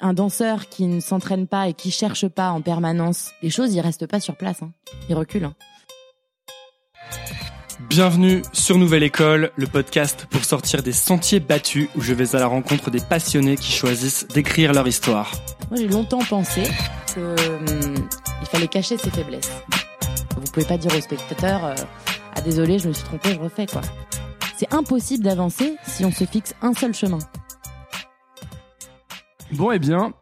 un danseur qui ne s'entraîne pas et qui cherche pas en permanence les choses, il reste pas sur place. Hein. Il recule. Hein. Bienvenue sur Nouvelle École, le podcast pour sortir des sentiers battus où je vais à la rencontre des passionnés qui choisissent d'écrire leur histoire. Moi, j'ai longtemps pensé qu'il hum, fallait cacher ses faiblesses. Vous pouvez pas dire aux spectateurs euh, ah désolé, je me suis trompé, je refais quoi. C'est impossible d'avancer si on se fixe un seul chemin. Bon, eh bien,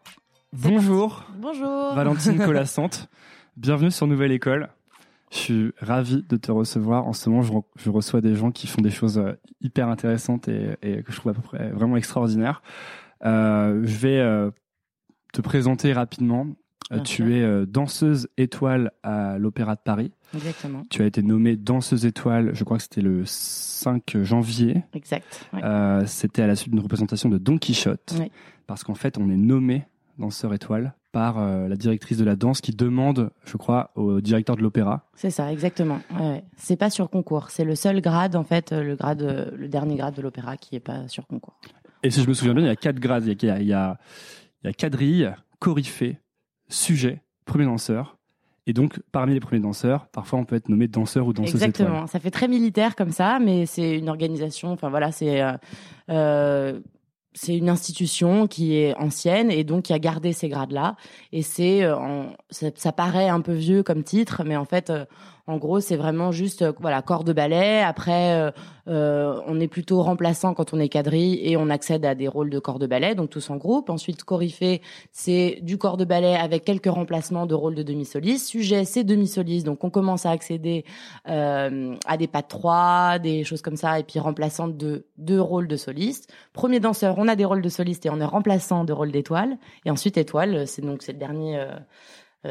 bonjour. Bonjour. Valentine Colassante. Bienvenue sur Nouvelle École. Je suis ravi de te recevoir. En ce moment, je, reçois des gens qui font des choses euh, hyper intéressantes et, que je trouve à peu près vraiment extraordinaires. Euh, je vais euh, te présenter rapidement. tu es danseuse étoile à l'Opéra de Paris. Exactement. Tu as été nommée danseuse étoile, je crois que c'était le 5 janvier. Exact. c'était à la suite d'une représentation de Don Quichotte. Parce qu'en fait, on est nommé danseur étoile par euh, la directrice de la danse qui demande, je crois, au directeur de l'opéra. C'est ça, exactement. Ouais, C'est pas sur concours. C'est le seul grade, en fait, le grade, le dernier grade de l'opéra qui est pas sur concours. Et si je me souviens bien, il y a quatre grades. Il y a, il y a, il y a quadrille, coryphée, sujet, premier danseur. Et donc, parmi les premiers danseurs, parfois on peut être nommé danseur ou danseuse Exactement. Ça fait très militaire comme ça, mais c'est une organisation. Enfin voilà, c'est euh, euh c'est une institution qui est ancienne et donc qui a gardé ces grades-là. Et c'est, euh, ça, ça, paraît un peu vieux comme titre, mais en fait, euh, en gros, c'est vraiment juste euh, voilà corps de ballet. Après, euh, euh, on est plutôt remplaçant quand on est quadrille et on accède à des rôles de corps de ballet, donc tous en groupe. Ensuite, coryphée, c'est du corps de ballet avec quelques remplacements de rôles de demi-soliste. Sujet, c'est demi-soliste, donc on commence à accéder à des pas de trois, des choses comme ça, et puis remplaçante de deux rôles de soliste. Premier danseur, on a des rôles de soliste et on est remplaçant de rôles d'étoile. Et ensuite, étoile, c'est donc c'est le dernier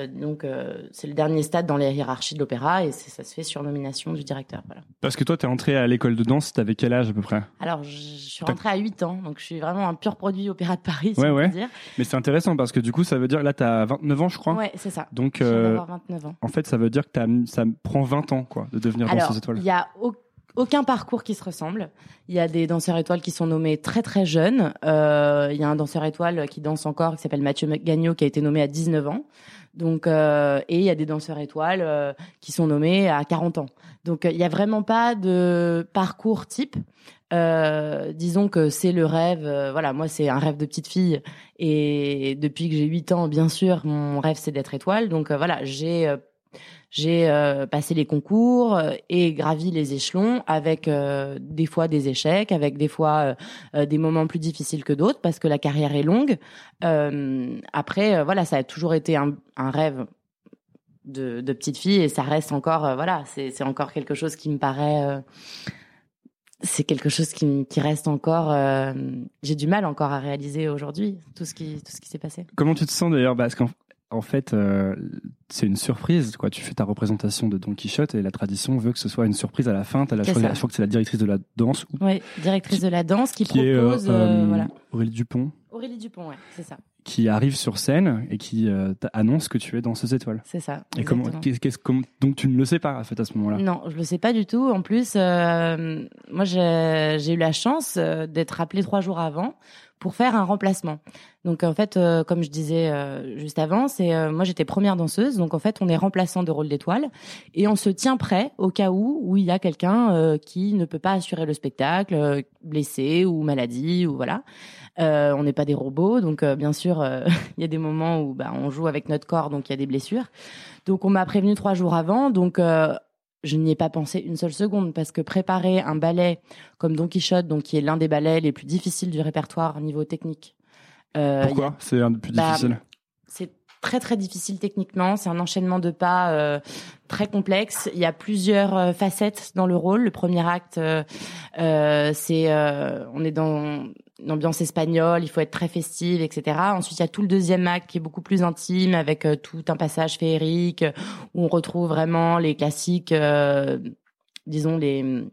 donc, euh, c'est le dernier stade dans les hiérarchies de l'opéra et ça se fait sur nomination du directeur. Voilà. Parce que toi, tu es entré à l'école de danse, t'avais quel âge à peu près? Alors, je suis rentrée à 8 ans, donc je suis vraiment un pur produit opéra de Paris, si ouais, on ouais. dire. Mais c'est intéressant parce que du coup, ça veut dire, là, tu as 29 ans, je crois Ouais, c'est ça. Donc, euh, 29 ans. en fait, ça veut dire que ça prend 20 ans, quoi, de devenir danseuse étoile. il y a aucun parcours qui se ressemble. Il y a des danseurs étoiles qui sont nommés très très jeunes. Euh, il y a un danseur étoile qui danse encore, qui s'appelle Mathieu Gagnon, qui a été nommé à 19 ans. Donc, euh, et il y a des danseurs étoiles euh, qui sont nommés à 40 ans. Donc, il n'y a vraiment pas de parcours type. Euh, disons que c'est le rêve. voilà, moi, c'est un rêve de petite fille. Et depuis que j'ai 8 ans, bien sûr, mon rêve, c'est d'être étoile. Donc, voilà, j'ai j'ai euh, passé les concours euh, et gravi les échelons avec euh, des fois des échecs, avec des fois des moments plus difficiles que d'autres parce que la carrière est longue. après, voilà, ça a toujours été un, un rêve de, de, petite fille et ça reste encore, voilà, c'est encore quelque chose qui me paraît c'est quelque chose qui, qui reste encore. j'ai du mal encore à réaliser aujourd'hui tout ce qui tout ce qui s'est passé. Comment tu te sens d'ailleurs? Parce qu'en en fait, euh, c'est une surprise. Quoi. Tu fais ta représentation de Don Quichotte et la tradition veut que ce soit une surprise à la fin. As la, je, crois, que c'est la directrice de la danse. Oui, directrice de la danse qui, propose. Euh, euh, voilà. Aurélie Dupont. Aurélie Dupont, ouais, c'est ça. Qui arrive sur scène et qui annonce que tu es danseuse étoile. C'est ça. Et comment, donc tu ne le sais pas en fait à ce moment-là? Non, je le sais pas du tout. En plus, moi j'ai eu la chance d'être appelée trois jours avant pour faire un remplacement. Donc en fait, euh, comme je disais euh, juste avant, c'est euh, moi j'étais première danseuse, donc en fait on est remplaçant de rôle d'étoile et on se tient prêt au cas où où il y a quelqu'un qui ne peut pas assurer le spectacle, blessé ou maladie ou voilà. on n'est pas des robots, donc bien sûr il y a des moments où bah, on joue avec notre corps, donc il y a des blessures. Donc on m'a prévenu trois jours avant, donc je n'y ai pas pensé une seule seconde parce que préparer un ballet comme Don Quichotte, donc qui est l'un des ballets les plus difficiles du répertoire au niveau technique. Euh, Pourquoi? C'est un des plus bah, difficiles? C'est très très difficile techniquement. C'est un enchaînement de pas euh, très complexe. Il y a plusieurs euh, facettes dans le rôle. Le premier acte, euh, c'est on est dans une ambiance espagnole, il faut être très festive, etc. Ensuite, il y a tout le deuxième acte qui est beaucoup plus intime, avec euh, tout un passage féerique où on retrouve vraiment les classiques, euh, disons les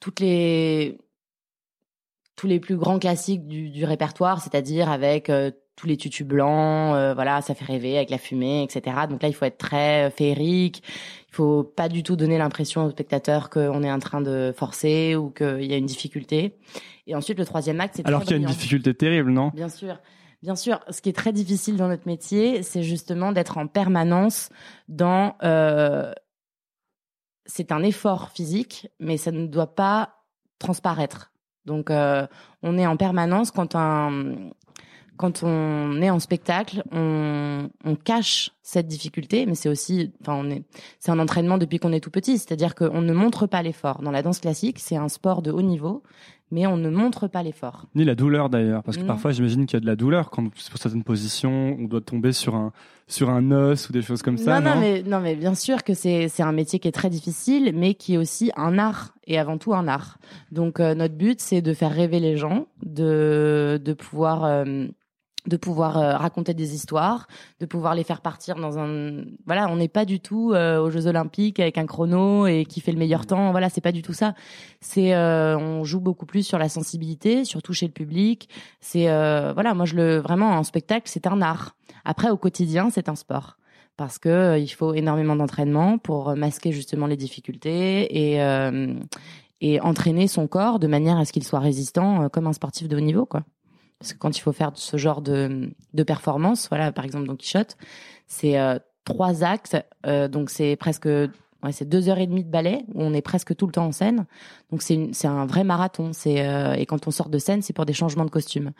toutes les tous les plus grands classiques du, du répertoire, c'est-à-dire avec euh, tous les tutus blancs, voilà, ça fait rêver avec la fumée, etc. Donc là, il faut être très féerique. Il faut pas du tout donner l'impression au spectateur qu'on est en train de forcer ou qu'il y a une difficulté. Et ensuite, le troisième acte, c'est alors qu'il y a une difficulté terrible, non? Bien sûr. Bien sûr, ce qui est très difficile dans notre métier, c'est justement d'être en permanence dans. Euh, c'est un effort physique, mais ça ne doit pas transparaître. Donc, euh, on est en permanence quand un quand on est en spectacle, on, on cache cette difficulté, mais c'est aussi, enfin, on est, c'est un entraînement depuis qu'on est tout petit, c'est-à-dire qu'on ne montre pas l'effort. Dans la danse classique, c'est un sport de haut niveau, mais on ne montre pas l'effort. Ni la douleur d'ailleurs, parce que parfois j'imagine qu'il y a de la douleur quand pour certaines positions, on doit tomber sur un sur un os ou des choses comme ça. non, Non, non, mais non, mais bien sûr que c'est c'est un métier qui est très difficile, mais qui est aussi un art et avant tout un art. Donc euh, notre but, c'est de faire rêver les gens, de de pouvoir euh, de pouvoir euh, raconter des histoires, de pouvoir les faire partir dans un voilà, on n'est pas du tout euh, aux Jeux Olympiques avec un chrono et qui fait le meilleur temps. Voilà, c'est pas du tout ça. C'est euh, on joue beaucoup plus sur la sensibilité, sur toucher le public. C'est euh, voilà, moi je le vraiment en spectacle, c'est un art. Après au quotidien, c'est un sport parce que euh, il faut énormément d'entraînement pour masquer justement les difficultés et euh, et entraîner son corps de manière à ce qu'il soit résistant euh, comme un sportif de haut niveau quoi. Parce que quand il faut faire ce genre de de performance, voilà par exemple Don Quichotte, c'est euh, trois actes, euh, donc c'est presque c'est deux heures et demie de ballet où on est presque tout le temps en scène. Donc c'est c'est un vrai marathon. Euh, et quand on sort de scène, c'est pour des changements de costume.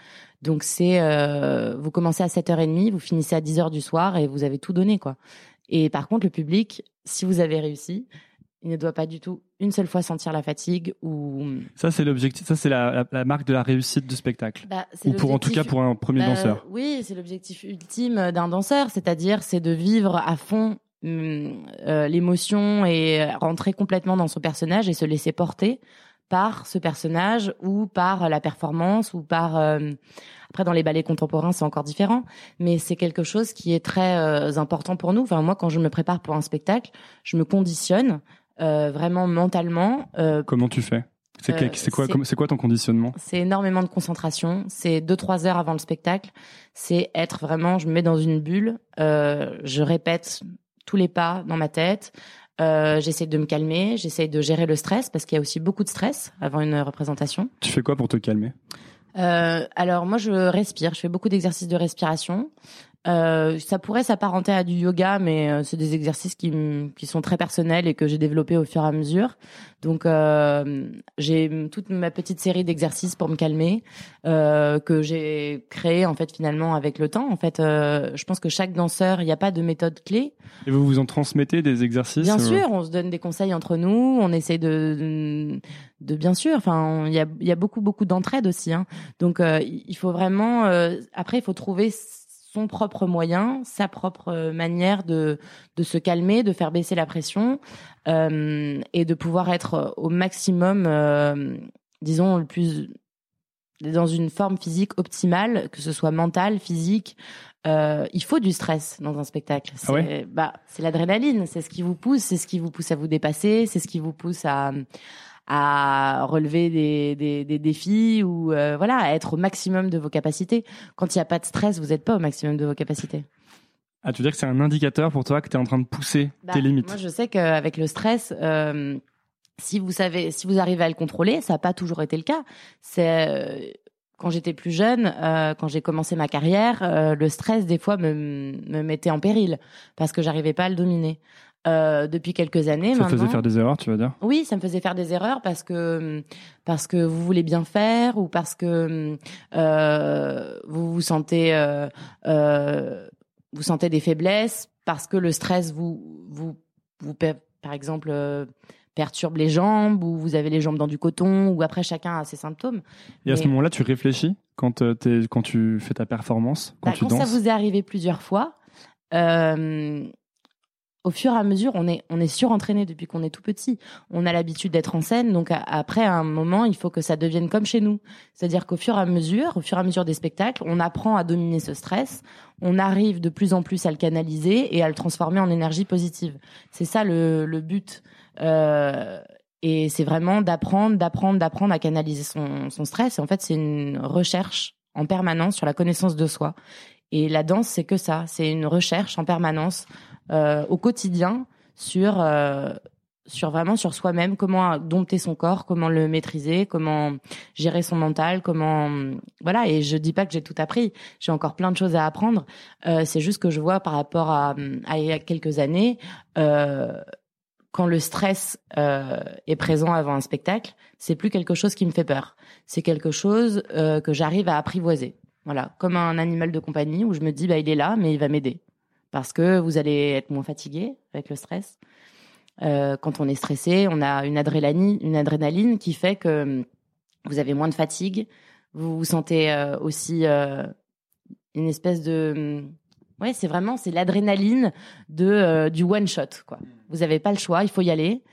Donc c'est vous commencez à 7h30, vous finissez à 10h du soir et vous avez tout donné quoi. Et par contre le public, si vous avez réussi, il ne doit pas du tout une seule fois sentir la fatigue ou Ça c'est l'objectif, ça c'est la, la, la marque de la réussite du spectacle. bah, Ou pour en tout cas pour un premier bah, danseur. Oui, c'est l'objectif ultime d'un danseur, c'est-à-dire c'est de vivre à fond hum, euh, l'émotion et rentrer complètement dans son personnage et se laisser porter par ce personnage ou par la performance ou par euh, après dans les ballets contemporains c'est encore différent mais c'est quelque chose qui est très euh, important pour nous enfin moi quand je me prépare pour un spectacle je me conditionne vraiment mentalement euh, Comment tu fais? C'est Euh, c'est quoi c'est- ton conditionnement? C'est énormément de concentration. C'est deux trois heures avant le spectacle. C'est être vraiment, je me mets dans une bulle. euh, je répète tous les pas dans ma tête. Euh, j'essaie de me calmer. J'essaie de gérer le stress parce qu'il y a aussi beaucoup de stress avant une représentation. Tu fais quoi pour te calmer? Euh, alors moi je respire. Je fais beaucoup d'exercices de respiration. Euh, ça pourrait s'apparenter à du yoga, mais euh, c'est des exercices qui, qui sont très personnels et que j'ai développés au fur et à mesure. Donc euh, j'ai toute ma petite série d'exercices pour me calmer euh, que j'ai créé en fait finalement avec le temps. En fait, euh, je pense que chaque danseur, il n'y a pas de méthode clé. Et vous vous en transmettez des exercices Bien euh, sûr, on se donne des conseils entre nous, on essaie de, de, de bien sûr. Enfin, il y a, il y a beaucoup beaucoup d'entraide aussi. Hein. Donc, euh, il faut vraiment. euh, après, il faut trouver son propre moyen, sa propre euh, manière de de se calmer, de faire baisser la pression euh, et de pouvoir être au maximum, euh, disons le plus dans une forme physique optimale, que ce soit mentale, physique. Euh, il faut du stress dans un spectacle. C'est Ah ouais? Bah, c'est l'adrénaline, c'est ce qui vous pousse, c'est ce qui vous pousse à vous dépasser, c'est ce qui vous pousse à à relever des, des, des défis ou euh, voilà à être au maximum de vos capacités. Quand il n'y a pas de stress, vous n'êtes pas au maximum de vos capacités. Ah, tu veux dire que c'est un indicateur pour toi que tu es en train de pousser Bah, tes limites Moi, je sais qu'avec le stress, euh, si vous savez, si vous arrivez à le contrôler, ça n'a pas toujours été le cas. C'est euh, quand j'étais plus jeune, euh, quand j'ai commencé ma carrière, euh, le stress des fois me, me mettait en péril parce que j'arrivais pas à le dominer. Euh, depuis quelques années Ça te maintenant. faisait faire des erreurs, tu veux dire? Oui, ça me faisait faire des erreurs parce que parce que vous voulez bien faire ou parce que euh, vous vous sentez euh, vous sentez des faiblesses parce que le stress vous vous vous par exemple perturbe les jambes ou vous avez les jambes dans du coton ou après chacun a ses symptômes. Et à ce moment-là, tu réfléchis quand, tu fais ta performance, quand Bah, tu quand ça danses? vous est arrivé plusieurs fois, euh, au fur et à mesure, on est, on est surentraîné depuis qu'on est tout petit. On a l'habitude d'être en scène, donc après, un moment, il faut que ça devienne comme chez nous. C'est-à-dire qu'au fur et à mesure, au fur et à mesure des spectacles, on apprend à dominer ce stress, on arrive de plus en plus à le canaliser et à le transformer en énergie positive. C'est ça le, le but. Euh, et c'est vraiment d'apprendre, d'apprendre, d'apprendre à canaliser son, son stress. Et en fait, c'est une recherche en permanence sur la connaissance de soi. Et la danse, c'est que ça. C'est une recherche en permanence euh, au quotidien sur euh, sur vraiment sur soi-même, comment dompter son corps, comment le maîtriser, comment gérer son mental, comment voilà. Et je dis pas que j'ai tout appris, j'ai encore plein de choses à apprendre. Euh, c'est juste que je vois par rapport à, à il y a quelques années, euh, quand le stress euh, est présent avant un spectacle, c'est plus quelque chose qui me fait peur. C'est quelque chose euh, que j'arrive à apprivoiser. Voilà, comme un animal de compagnie où je me dis bah il est là, mais il va m'aider parce que vous allez être moins fatigué avec le stress. Euh, quand on est stressé, on a une adrénaline, une adrénaline qui fait que hum, vous avez moins de fatigue. Vous vous sentez euh, aussi euh, une espèce de, hum, ouais, c'est vraiment c'est l'adrénaline de du one shot quoi. Vous n'avez pas le choix, il faut y aller.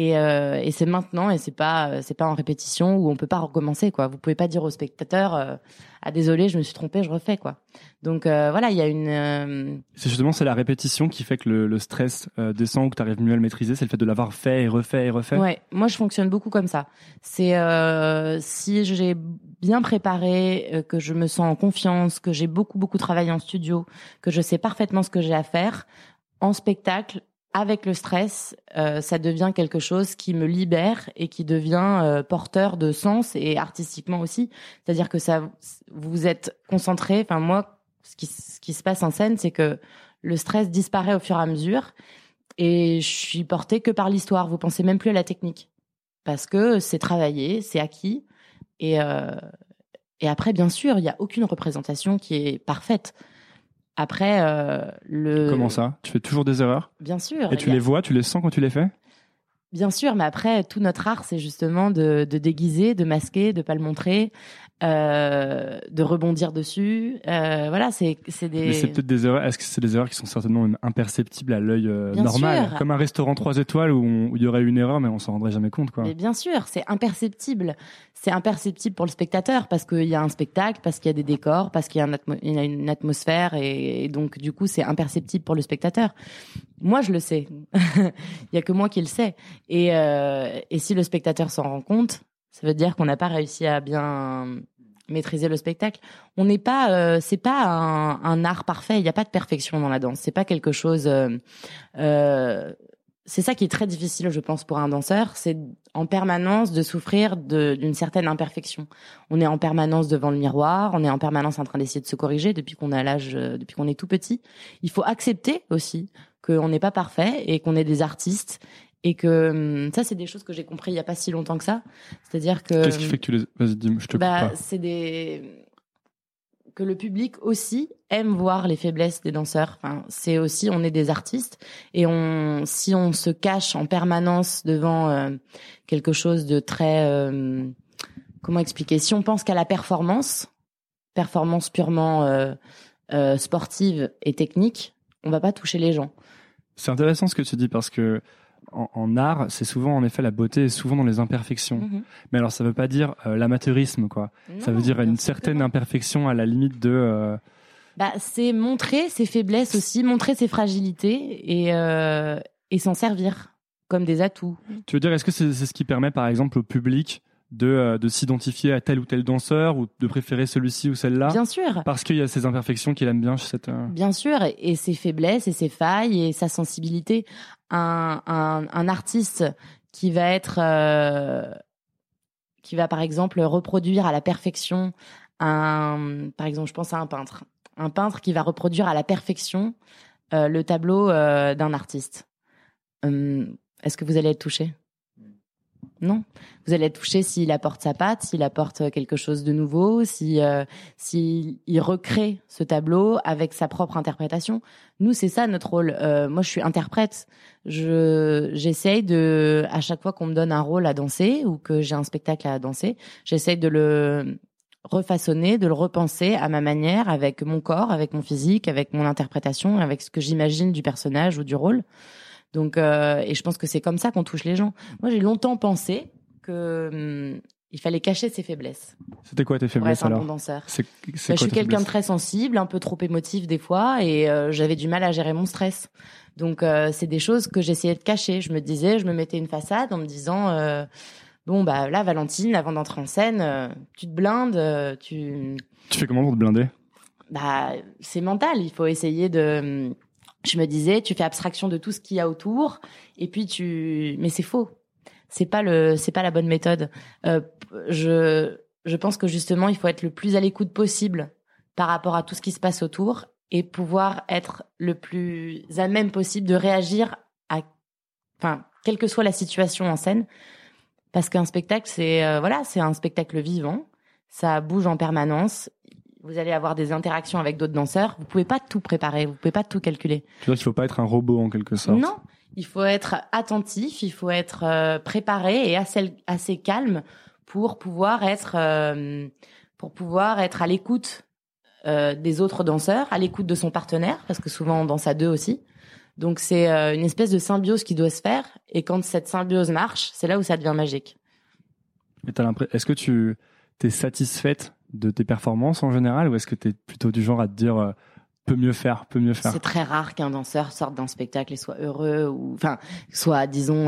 Et, euh, et c'est maintenant et c'est pas c'est pas en répétition où on peut pas recommencer quoi. Vous pouvez pas dire au spectateur euh, ah désolé je me suis trompé je refais quoi. Donc euh, voilà il y a une. euh, C'est justement c'est la répétition qui fait que le, le stress euh, descend ou que tu arrives mieux à le maîtriser. C'est le fait de l'avoir fait et refait et refait. Ouais, moi je fonctionne beaucoup comme ça. C'est euh, si j'ai bien préparé, euh, que je me sens en confiance, que j'ai beaucoup beaucoup travaillé en studio, que je sais parfaitement ce que j'ai à faire en spectacle. Avec le stress, euh, ça devient quelque chose qui me libère et qui devient euh, porteur de sens et artistiquement aussi. C'est-à-dire que vous êtes concentré. Enfin moi, ce qui, se passe en scène, c'est que le stress disparaît au fur et à mesure et je suis portée que par l'histoire. Vous pensez même plus à la technique parce que c'est travaillé, c'est acquis. Et, euh, et après, bien sûr, il n'y a aucune représentation qui est parfaite. Après, euh, le. Comment ça? Tu fais toujours des erreurs? Bien sûr. et tu a- les vois, tu les sens quand tu les fais? Bien sûr, mais après, tout notre art, c'est justement de, de déguiser, de masquer, de pas le montrer, euh, de rebondir dessus. Euh, voilà, c'est c'est des. Mais c'est peut-être des erreurs. Est-ce que c'est des erreurs qui sont certainement même imperceptibles à l'œil euh, normal, sûr. comme un restaurant 3 étoiles où il y aurait une erreur, mais on s'en rendrait jamais compte, quoi. Mais bien sûr, c'est imperceptible. C'est imperceptible pour le spectateur parce qu'il y a un spectacle, parce qu'il y a des décors, parce qu'il atmo- y a une atmosphère et, et donc du coup c'est imperceptible pour le spectateur. Moi je le sais. Il y a que moi qui le sais. Et, euh, et si le spectateur s'en rend compte, ça veut dire qu'on n'a pas réussi à bien maîtriser le spectacle. On n'est pas, euh, c'est pas un, art parfait. Il n'y a pas de perfection dans la danse. C'est pas quelque chose. euh, euh, c'est ça qui est très difficile, je pense, pour un danseur, c'est en permanence de souffrir d'une certaine imperfection. On est en permanence devant le miroir, on est en permanence en train d'essayer de se corriger depuis qu'on a l'âge, depuis qu'on est tout petit. Il faut accepter aussi qu'on n'est pas parfait et qu'on est des artistes et que hum, ça, c'est des choses que j'ai compris il y a pas si longtemps que ça. C'est-à-dire que Qu'est-ce qui fait que tu les. Vas-y, dis-moi, je te bah, c'est des que le public aussi aime voir les faiblesses des danseurs. Enfin, c'est aussi on est des artistes et on si on se cache en permanence devant euh, quelque chose de très euh, comment expliquer? Si on pense qu'à la performance, performance purement euh, sportive et technique, on va pas toucher les gens. C'est intéressant ce que tu dis parce que en, en art, c'est souvent en effet la beauté est souvent dans les imperfections. Mhm. Mais alors ça veut pas dire euh, l'amateurisme quoi. ça veut dire une certaine imperfection à la limite de euh, Bah, c'est montrer ses faiblesses aussi, montrer ses fragilités et, euh, et s'en servir comme des atouts. Tu veux dire, est-ce que c'est c'est ce qui permet, par exemple, au public de, euh, de s'identifier à tel ou tel danseur ou de préférer celui-ci ou celle-là Bien sûr, Parce qu'il y a ces imperfections qu'il aime bien chez cette. euh, bien sûr, et, ses faiblesses et ses failles et sa sensibilité. Un, un, un artiste qui va être, euh, qui va par exemple reproduire à la perfection un, par exemple, je pense à un peintre, un peintre qui va reproduire à la perfection euh, le tableau euh, d'un artiste. Hum, Est-ce que vous allez être touché? Non. Vous allez être touché s'il apporte sa patte, s'il apporte quelque chose de nouveau, si euh, s'il il recrée ce tableau avec sa propre interprétation. Nous, c'est ça notre rôle. Euh, moi, je suis interprète. Je j'essaye de à chaque fois qu'on me donne un rôle à danser ou que j'ai un spectacle à danser, j'essaye de le refaçonner, de le repenser à ma manière, avec mon corps, avec mon physique, avec mon interprétation, avec ce que j'imagine du personnage ou du rôle. Donc, euh, et je pense que c'est comme ça qu'on touche les gens. Moi, j'ai longtemps pensé que hum, il fallait cacher ses faiblesses C'était quoi tes faiblesses alors bon danseur. C'est c'est Bah, je suis quelqu'un de très sensible, un peu trop émotif des fois, et euh, j'avais du mal à gérer mon stress. Donc, euh, c'est des choses que j'essayais de cacher. Je me disais, je me mettais une façade en me disant, bon bah là, Valentine, avant d'entrer en scène, tu te blindes, tu Tu fais comment pour te blinder? Bah c'est mental. Il faut essayer de je me disais, tu fais abstraction de tout ce qu'il y a autour, et puis tu, mais c'est faux. C'est pas le, c'est pas la bonne méthode. Euh, je, je pense que justement, il faut être le plus à l'écoute possible par rapport à tout ce qui se passe autour et pouvoir être le plus à même possible de réagir à, enfin, quelle que soit la situation en scène, parce qu'un spectacle, c'est euh, voilà, c'est un spectacle vivant, ça bouge en permanence. Vous allez avoir des interactions avec d'autres danseurs. Vous pouvez pas tout préparer, vous pouvez pas tout calculer. Tu vois qu'il faut pas être un robot en quelque sorte. Non, il faut être attentif, il faut être euh, préparé et assez assez calme pour pouvoir être euh, pour pouvoir être à l'écoute euh, des autres danseurs, à l'écoute de son partenaire, parce que souvent on danse à deux aussi. Donc c'est euh, une espèce de symbiose qui doit se faire, et quand cette symbiose marche, c'est là où ça devient magique. Est-ce que tu es satisfaite de tes performances en général, ou est-ce que tu es plutôt du genre à te dire euh, peut mieux faire, peut mieux faire? C'est très rare qu'un danseur sorte d'un spectacle et soit heureux, ou enfin soit disons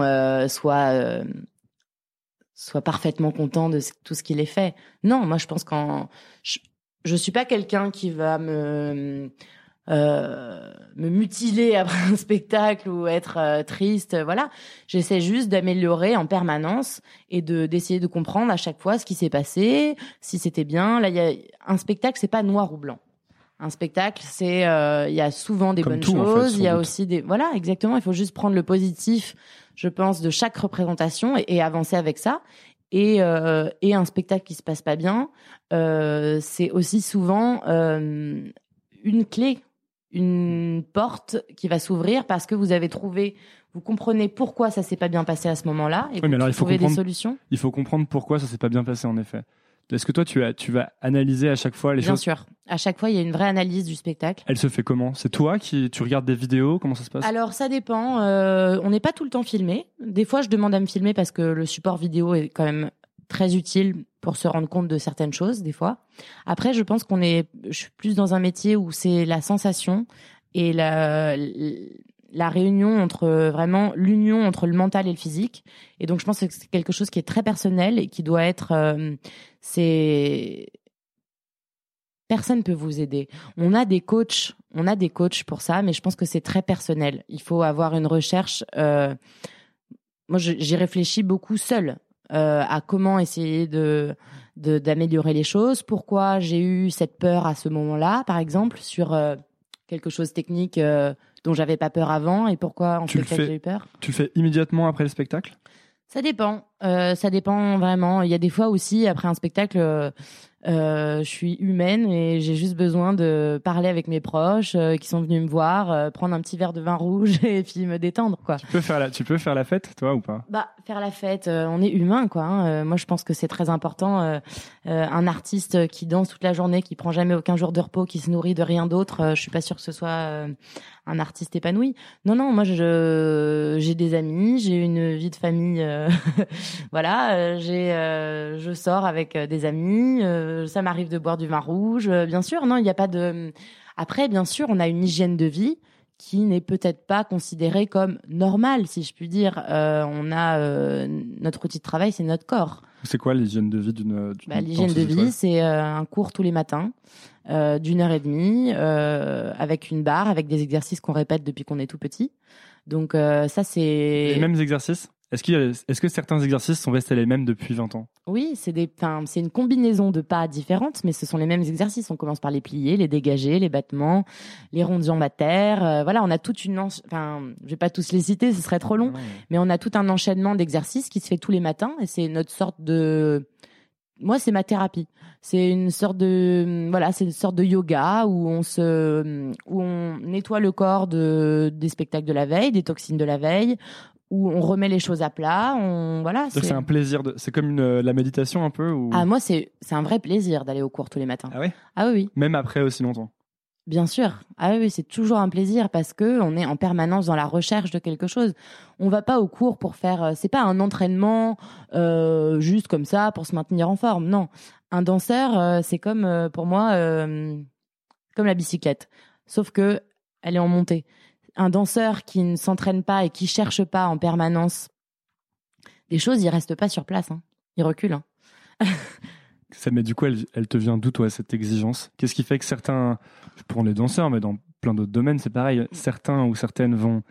soit soit parfaitement content de tout ce qu'il est fait. Non, moi je pense qu'en je suis pas quelqu'un qui va me euh, me mutiler après un spectacle ou être euh, triste. Voilà, j'essaie juste d'améliorer en permanence et de d'essayer de comprendre à chaque fois ce qui s'est passé, si c'était bien. Là, il y a un spectacle, c'est pas noir ou blanc. Un spectacle, c'est euh, il y a souvent des bonnes choses, il y a aussi des voilà exactement. Il faut juste prendre le positif, je pense, de chaque représentation et, et avancer avec ça et, euh, et un spectacle qui se passe pas bien, euh, c'est aussi souvent euh, une clé, une porte qui va s'ouvrir parce que vous avez trouvé, vous comprenez pourquoi ça s'est pas bien passé à ce moment-là et oui, vous trouvez des solutions. Il faut comprendre pourquoi ça s'est pas bien passé en effet. Est-ce que toi, tu, as, tu vas analyser à chaque fois les Bien choses sûr. À chaque fois, il y a une vraie analyse du spectacle. Elle se fait comment? C'est toi qui tu regardes des vidéos? Comment ça se passe? Alors, ça dépend. Euh, on n'est pas tout le temps filmé. Des fois, je demande à me filmer parce que le support vidéo est quand même très utile pour se rendre compte de certaines choses, des fois. Après, je pense qu'on est, je suis plus dans un métier où c'est la sensation et la, la réunion entre vraiment l'union entre le mental et le physique. Et donc, je pense que c'est quelque chose qui est très personnel et qui doit être, euh, c'est personne peut vous aider. On a des coachs, on a des coachs pour ça, mais je pense que c'est très personnel. Il faut avoir une recherche. Euh, moi, j'y réfléchis beaucoup seul euh, à comment essayer de d'améliorer les choses. Pourquoi j'ai eu cette peur à ce moment-là, par exemple, sur euh, quelque chose technique euh, dont j'avais pas peur avant, et pourquoi en fait j'ai eu peur. Tu le fais immédiatement après le spectacle? Ça dépend. ça dépend vraiment. Il y a des fois aussi après un spectacle euh, je suis humaine et j'ai juste besoin de parler avec mes proches euh, qui sont venus me voir, euh, prendre un petit verre de vin rouge et puis me détendre quoi. Tu peux faire la, tu peux faire la fête toi ou pas? Bah faire la fête, on est humain quoi. Hein. moi je pense que c'est très important. un artiste qui danse toute la journée, qui prend jamais aucun jour de repos, qui se nourrit de rien d'autre, je suis pas sûre que ce soit un artiste épanoui. Non, non, moi, je, j'ai des amis, j'ai une vie de famille, voilà, j'ai, je sors avec des amis, ça m'arrive de boire du vin rouge, euh, bien sûr. Non, il n'y a pas de. Après, bien sûr, on a une hygiène de vie qui n'est peut-être pas considérée comme normale, si je puis dire. Euh, on a euh, notre outil de travail, c'est notre corps. C'est quoi l'hygiène de vie d'une bah, L'hygiène de vie, c'est un cours tous les matins d'une heure et demie avec une barre, avec des exercices qu'on répète depuis qu'on est tout petit. Donc ça, c'est les mêmes exercices? Est-ce, est-ce que certains exercices sont restés les mêmes depuis 20 ans? Oui, c'est, des, c'est une combinaison de pas différentes, mais ce sont les mêmes exercices. On commence par les plier, les dégager, les battements, les ronds de jambes à terre. Euh, voilà, on a toute une... Enfin, je vais pas tous les citer, ce serait trop long, mais on a tout un enchaînement d'exercices qui se fait tous les matins et c'est notre sorte de... Moi, c'est ma thérapie. C'est une sorte de voilà, c'est une sorte de yoga où on se où on nettoie le corps de des spectacles de la veille, des toxines de la veille, où on remet les choses à plat. On voilà. C'est un plaisir. De... C'est comme une, euh, la méditation un peu. Ou... Ah moi c'est c'est un vrai plaisir d'aller au cours tous les matins. Ah oui. Ah oui. Même après aussi longtemps? Bien sûr. Ah oui, c'est toujours un plaisir parce que on est en permanence dans la recherche de quelque chose. On va pas au cours pour faire. Euh, c'est pas un entraînement euh, juste comme ça pour se maintenir en forme. Non. Un danseur, euh, c'est comme pour moi comme la bicyclette, sauf que elle est en montée un danseur qui ne s'entraîne pas et qui cherche pas en permanence des choses, il reste pas sur place. Hein. Il recule. Hein. Ça, mais du coup, elle, te vient d'où, toi, cette exigence? Qu'est-ce qui fait que certains, pour les danseurs, mais dans plein d'autres domaines, c'est pareil. Certains ou certaines vont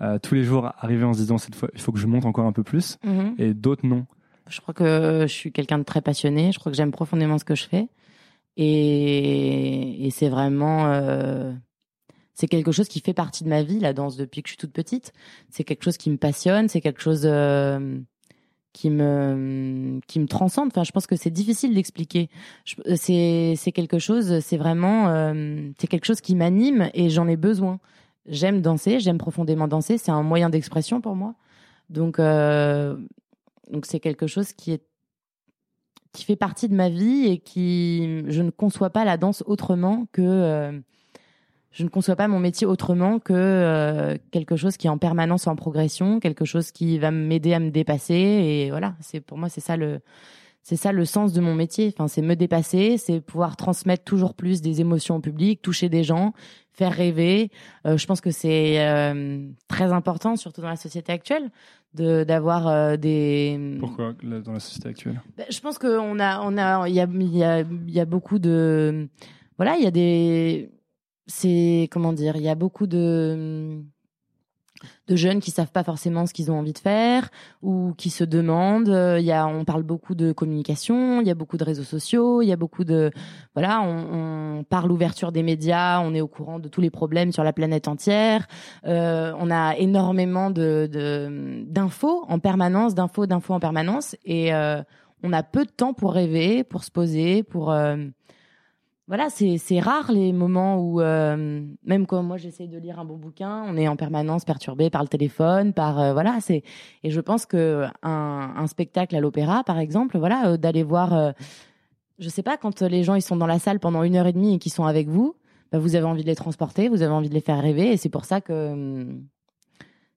euh, tous les jours arriver en se disant cette fois, il faut que je monte encore un peu plus, Mhm. et d'autres non? Je crois que je suis quelqu'un de très passionné. Je crois que j'aime profondément ce que je fais. Et, et c'est vraiment. euh, c'est quelque chose qui fait partie de ma vie, la danse, depuis que je suis toute petite. C'est quelque chose qui me passionne. C'est quelque chose euh, qui, me, qui me transcende. Enfin, je pense que c'est difficile d'expliquer. Je- C'est c'est quelque chose. C'est vraiment. euh, c'est quelque chose qui m'anime et j'en ai besoin. J'aime danser. J'aime profondément danser. C'est un moyen d'expression pour moi. Donc. euh, donc c'est quelque chose qui est qui fait partie de ma vie et qui je ne conçois pas la danse autrement que euh, je ne conçois pas mon métier autrement que euh, quelque chose qui est en permanence en progression, quelque chose qui va m'aider à me dépasser et voilà, c'est pour moi c'est ça le c'est ça le sens de mon métier, enfin c'est me dépasser, c'est pouvoir transmettre toujours plus des émotions au public, toucher des gens, faire rêver. Euh, je pense que c'est euh, très important surtout dans la société actuelle de d'avoir euh, des Pourquoi dans la société actuelle? Ben, je pense qu'on a, on a, il y a, il y a, il y a beaucoup de, voilà, il y a des, c'est comment dire, il y a beaucoup de, de jeunes qui savent pas forcément ce qu'ils ont envie de faire ou qui se demandent. Euh, Il y a, on parle beaucoup de communication, il y a beaucoup de réseaux sociaux, il y a beaucoup de, voilà, on, parle ouverture des médias, on est au courant de tous les problèmes sur la planète entière. Euh, on a énormément de d'infos en permanence, d'infos, d'infos en permanence, et euh, on a peu de temps pour rêver, pour se poser, pour voilà, c'est rare les moments où euh, même quand moi j'essaye de lire un bon bouquin, on est en permanence perturbé par le téléphone, par euh, voilà, c'est et je pense que un, spectacle à l'opéra par exemple, voilà, euh, d'aller voir je sais pas quand les gens ils sont dans la salle pendant une heure et demie et qu'ils sont avec vous, bah, vous avez envie de les transporter, vous avez envie de les faire rêver et c'est pour ça que hum,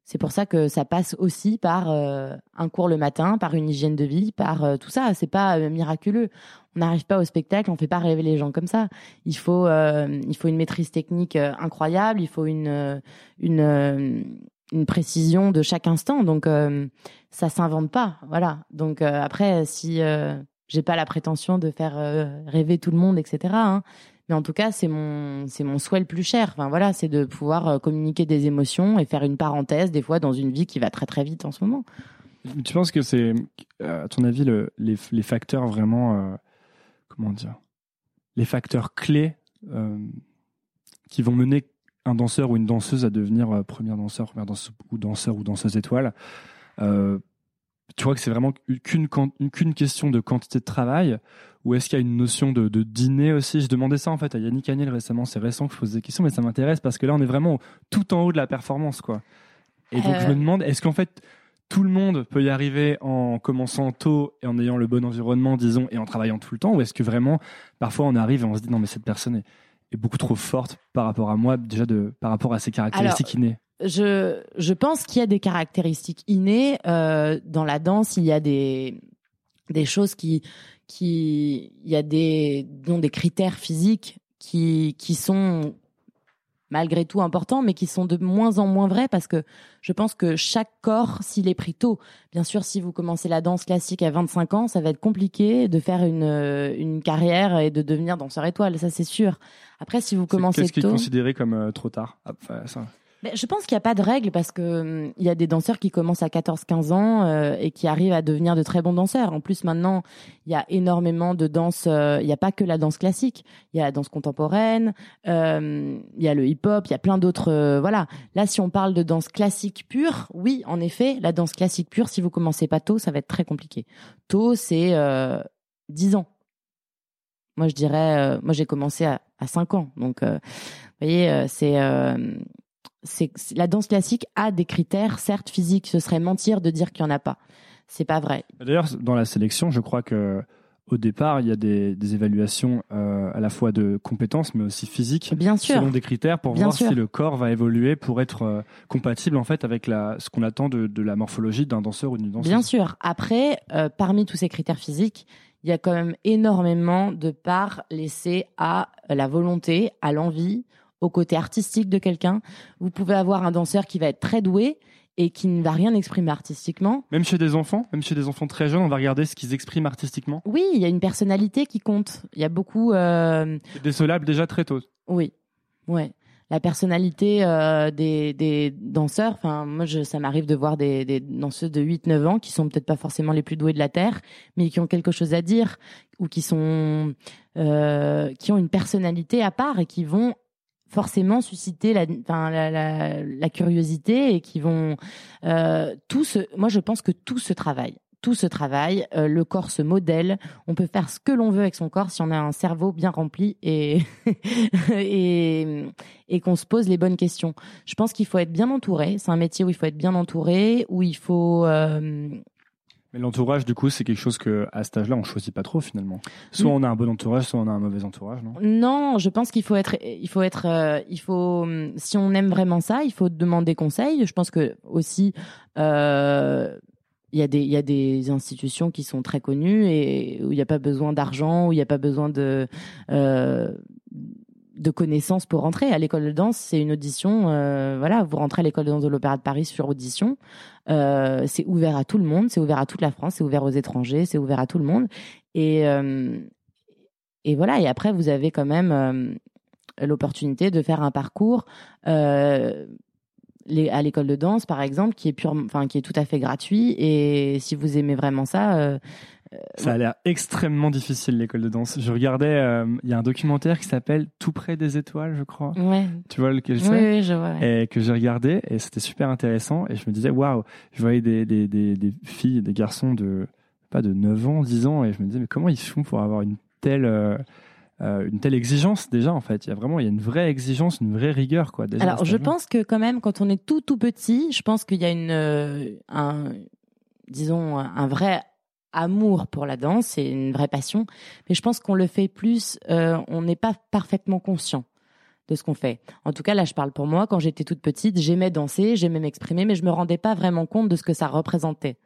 c'est pour ça que ça passe aussi par euh, un cours le matin, par une hygiène de vie, par euh, tout ça. C'est pas euh, miraculeux. On n'arrive pas au spectacle, on fait pas rêver les gens comme ça. Il faut, il faut une maîtrise technique incroyable. Il faut une, une, une précision de chaque instant. Donc ça s'invente pas. Voilà. Donc après, si j'ai pas la prétention de faire rêver tout le monde, etc. mais en tout cas, c'est mon, c'est mon souhait le plus cher. Enfin voilà, c'est de pouvoir euh, communiquer des émotions et faire une parenthèse des fois dans une vie qui va très très vite en ce moment. Tu penses que c'est, euh, à ton avis, le- les, facteurs vraiment, euh, comment dire, les facteurs clés qui vont mener un danseur ou une danseuse à devenir euh, première danseur, première danseuse ou danseur ou danseuse étoile Tu vois que c'est vraiment qu'une qu'une question de quantité de travail ou est-ce qu'il y a une notion de, de dîner aussi? Je demandais ça en fait à Yannick Agnel récemment. C'est récent que je pose des questions, mais ça m'intéresse parce que là, on est vraiment tout en haut de la performance, quoi. Et donc, je Euh. me demande, est-ce qu'en fait, tout le monde peut y arriver en commençant tôt et en ayant le bon environnement, disons, et en travaillant tout le temps Ou est-ce que vraiment, parfois, on arrive et on se dit, non, mais cette personne est, est beaucoup trop forte par rapport à moi, déjà de, par rapport à ses caractéristiques innées? Je, je pense qu'il y a des caractéristiques innées euh, dans la danse. Il y a des, des choses qui, qui, il y a des, dont des critères physiques qui, qui sont malgré tout importants, mais qui sont de moins en moins vrais parce que je pense que chaque corps, s'il est pris tôt, bien sûr, si vous commencez la danse classique à 25 ans, ça va être compliqué de faire une, une carrière et de devenir danseur étoile, ça c'est sûr. Après, si vous commencez Qu'est-ce qui est tôt, considéré comme euh, trop tard? Ah, ça. Je pense qu'il n'y a pas de règle parce que hum, il y a des danseurs qui commencent à 14-15 ans euh, et qui arrivent à devenir de très bons danseurs. En plus, maintenant, il y a énormément de danse. euh, Il n'y a pas que la danse classique. Il y a la danse contemporaine. euh, Il y a le hip-hop. Il y a plein d'autres. euh, voilà. Là, si on parle de danse classique pure, oui, en effet, la danse classique pure, si vous commencez pas tôt, ça va être très compliqué. Tôt, c'est euh, 10 ans. Moi, je dirais. euh, moi, j'ai commencé à, à 5 ans. Donc, euh, vous voyez, euh, c'est. C'est la danse classique a des critères, certes physiques. Ce serait mentir de dire qu'il y en a pas. C'est pas vrai. D'ailleurs, dans la sélection, je crois que au départ, il y a des, des évaluations euh, à la fois de compétences, mais aussi physiques, Bien sûr. selon des critères pour Bien voir sûr. si le corps va évoluer pour être euh, compatible en fait avec la, ce qu'on attend de, de la morphologie d'un danseur ou d'une danseuse. Bien sûr. Après, euh, parmi tous ces critères physiques, il y a quand même énormément de parts laissées à la volonté, à l'envie, au côté artistique de quelqu'un. Vous pouvez avoir un danseur qui va être très doué et qui ne va rien exprimer artistiquement. Même chez des enfants, même chez des enfants très jeunes, on va regarder ce qu'ils expriment artistiquement. Oui, il y a une personnalité qui compte. Il y a beaucoup. euh, C'est décelable déjà très tôt. Oui, ouais. la personnalité euh, des, des danseurs. Enfin, moi, je, ça m'arrive de voir des, des danseuses de 8-9 ans qui sont peut-être pas forcément les plus douées de la terre, mais qui ont quelque chose à dire ou qui sont euh, qui ont une personnalité à part et qui vont forcément susciter la, enfin, la, la, la curiosité et qui vont euh, tout ce. Moi, je pense que tout se travaille tout se travaille, euh, le corps se modèle, on peut faire ce que l'on veut avec son corps si on a un cerveau bien rempli et et, et qu'on se pose les bonnes questions. Je pense qu'il faut être bien entouré, c'est un métier où il faut être bien entouré, où il faut euh, mais l'entourage, du coup, c'est quelque chose que à cet âge-là, on choisit pas trop finalement. Soit on a un bon entourage, soit on a un mauvais entourage, non? Non, je pense qu'il faut être, il faut être, euh, il faut, si on aime vraiment ça, il faut demander conseil. Je pense que aussi, euh, il y a des il y a des institutions qui sont très connues et où il n'y a pas besoin d'argent où il n'y a pas besoin de euh, de connaissances pour rentrer. À l'école de danse c'est une audition euh, voilà vous rentrez à l'école de danse de l'opéra de Paris sur audition. Euh, c'est ouvert à tout le monde c'est ouvert à toute la France c'est ouvert aux étrangers c'est ouvert à tout le monde. Et euh, et voilà et après vous avez quand même l'opportunité de faire un parcours à l'école de danse, par exemple, qui est pure, enfin, qui est tout à fait gratuit. Et si vous aimez vraiment ça, ça a l'air extrêmement difficile l'école de danse. Je regardais, euh, il y a un documentaire qui s'appelle Tout près des étoiles, je crois. Ouais. Tu vois lequel oui, c'est oui, je vois. ouais. Et que j'ai regardé et c'était super intéressant. Et je me disais, waouh, je voyais des, des, des, des filles, des garçons de pas de 9 ans, 10 ans, et je me disais, mais comment ils font pour avoir une telle euh, euh, une telle exigence déjà en fait? Il y a vraiment il y a une vraie exigence, une vraie rigueur quoi. Déjà, Alors, je pense que quand même, quand on est tout tout petit, je pense qu'il y a une, euh, un, disons, un vrai amour pour la danse et une vraie passion. Mais je pense qu'on le fait plus, euh, on n'est pas parfaitement conscient de ce qu'on fait. En tout cas, là, je parle pour moi. Quand j'étais toute petite, j'aimais danser, j'aimais m'exprimer, mais je me rendais pas vraiment compte de ce que ça représentait.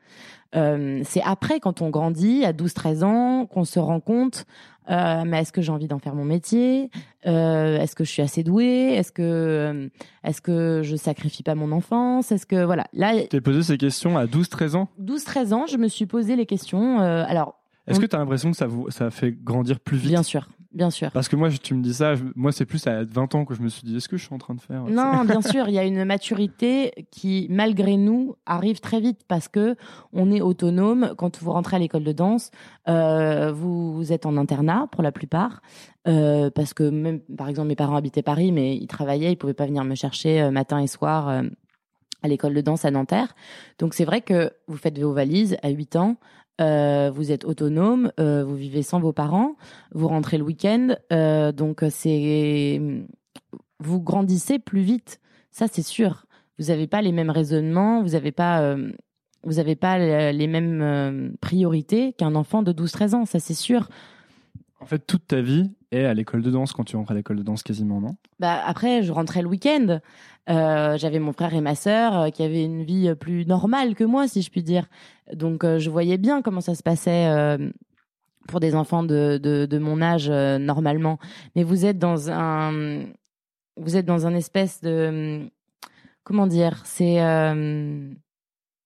Euh, c'est après, quand on grandit, à 12-13 ans, qu'on se rend compte, euh, mais est-ce que j'ai envie d'en faire mon métier? Euh, Est-ce que je suis assez douée? Est-ce que, euh, est-ce que je sacrifie pas mon enfance? Est-ce que, voilà. Là, Tu t'es posé ces questions à 12-13 ans? 12-13 ans, je me suis posé les questions. Euh, alors, Est-ce On- que tu as l'impression que ça, vous, ça fait grandir plus vite? Bien sûr, bien sûr. Parce que moi, tu me dis ça, je- moi, c'est plus à 20 ans que je me suis dit, est-ce que je suis en train de faire Non, bien sûr, il y a une maturité qui, malgré nous, arrive très vite parce que on est autonome. Quand vous rentrez à l'école de danse, euh, vous, vous êtes en internat pour la plupart, euh, parce que même, par exemple, mes parents habitaient Paris, mais ils travaillaient, ils pouvaient pas venir me chercher euh, matin et soir à l'école de danse à Nanterre. Donc c'est vrai que vous faites vos valises à 8 ans. Euh, vous êtes autonome, euh, vous vivez sans vos parents, vous rentrez le week-end, euh, donc c'est vous grandissez plus vite, ça c'est sûr. Vous n'avez pas les mêmes raisonnements, vous n'avez pas, vous avez pas le- les mêmes priorités qu'un enfant de 12-13 ans, ça c'est sûr. En fait, toute ta vie est à l'école de danse quand tu rentres à l'école de danse quasiment, non? Bah, après, je rentrais le week-end. Euh, J'avais mon frère et ma sœur euh, qui avaient une vie euh, plus normale que moi, si je puis dire. Donc, je voyais bien comment ça se passait pour des enfants de, de, de mon âge normalement. Mais vous êtes dans un, vous êtes dans un espèce de, comment dire, c'est,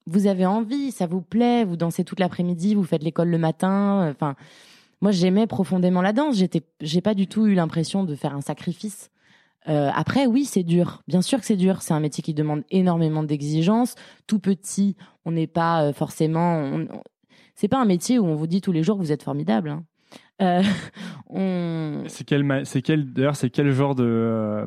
vous avez envie, ça vous plaît, vous dansez toute l'après-midi, vous faites l'école le matin. Enfin, moi, j'aimais profondément la danse. J'étais, j'ai pas du tout eu l'impression de faire un sacrifice. Euh, après, oui, c'est dur. Bien sûr que c'est dur. C'est un métier qui demande énormément d'exigences. Tout petit, on n'est pas euh, forcément. on- on- C'est pas un métier où on vous dit tous les jours que vous êtes formidable. hein. Euh, on... C'est quel, c'est quel, d'ailleurs, c'est quel genre de,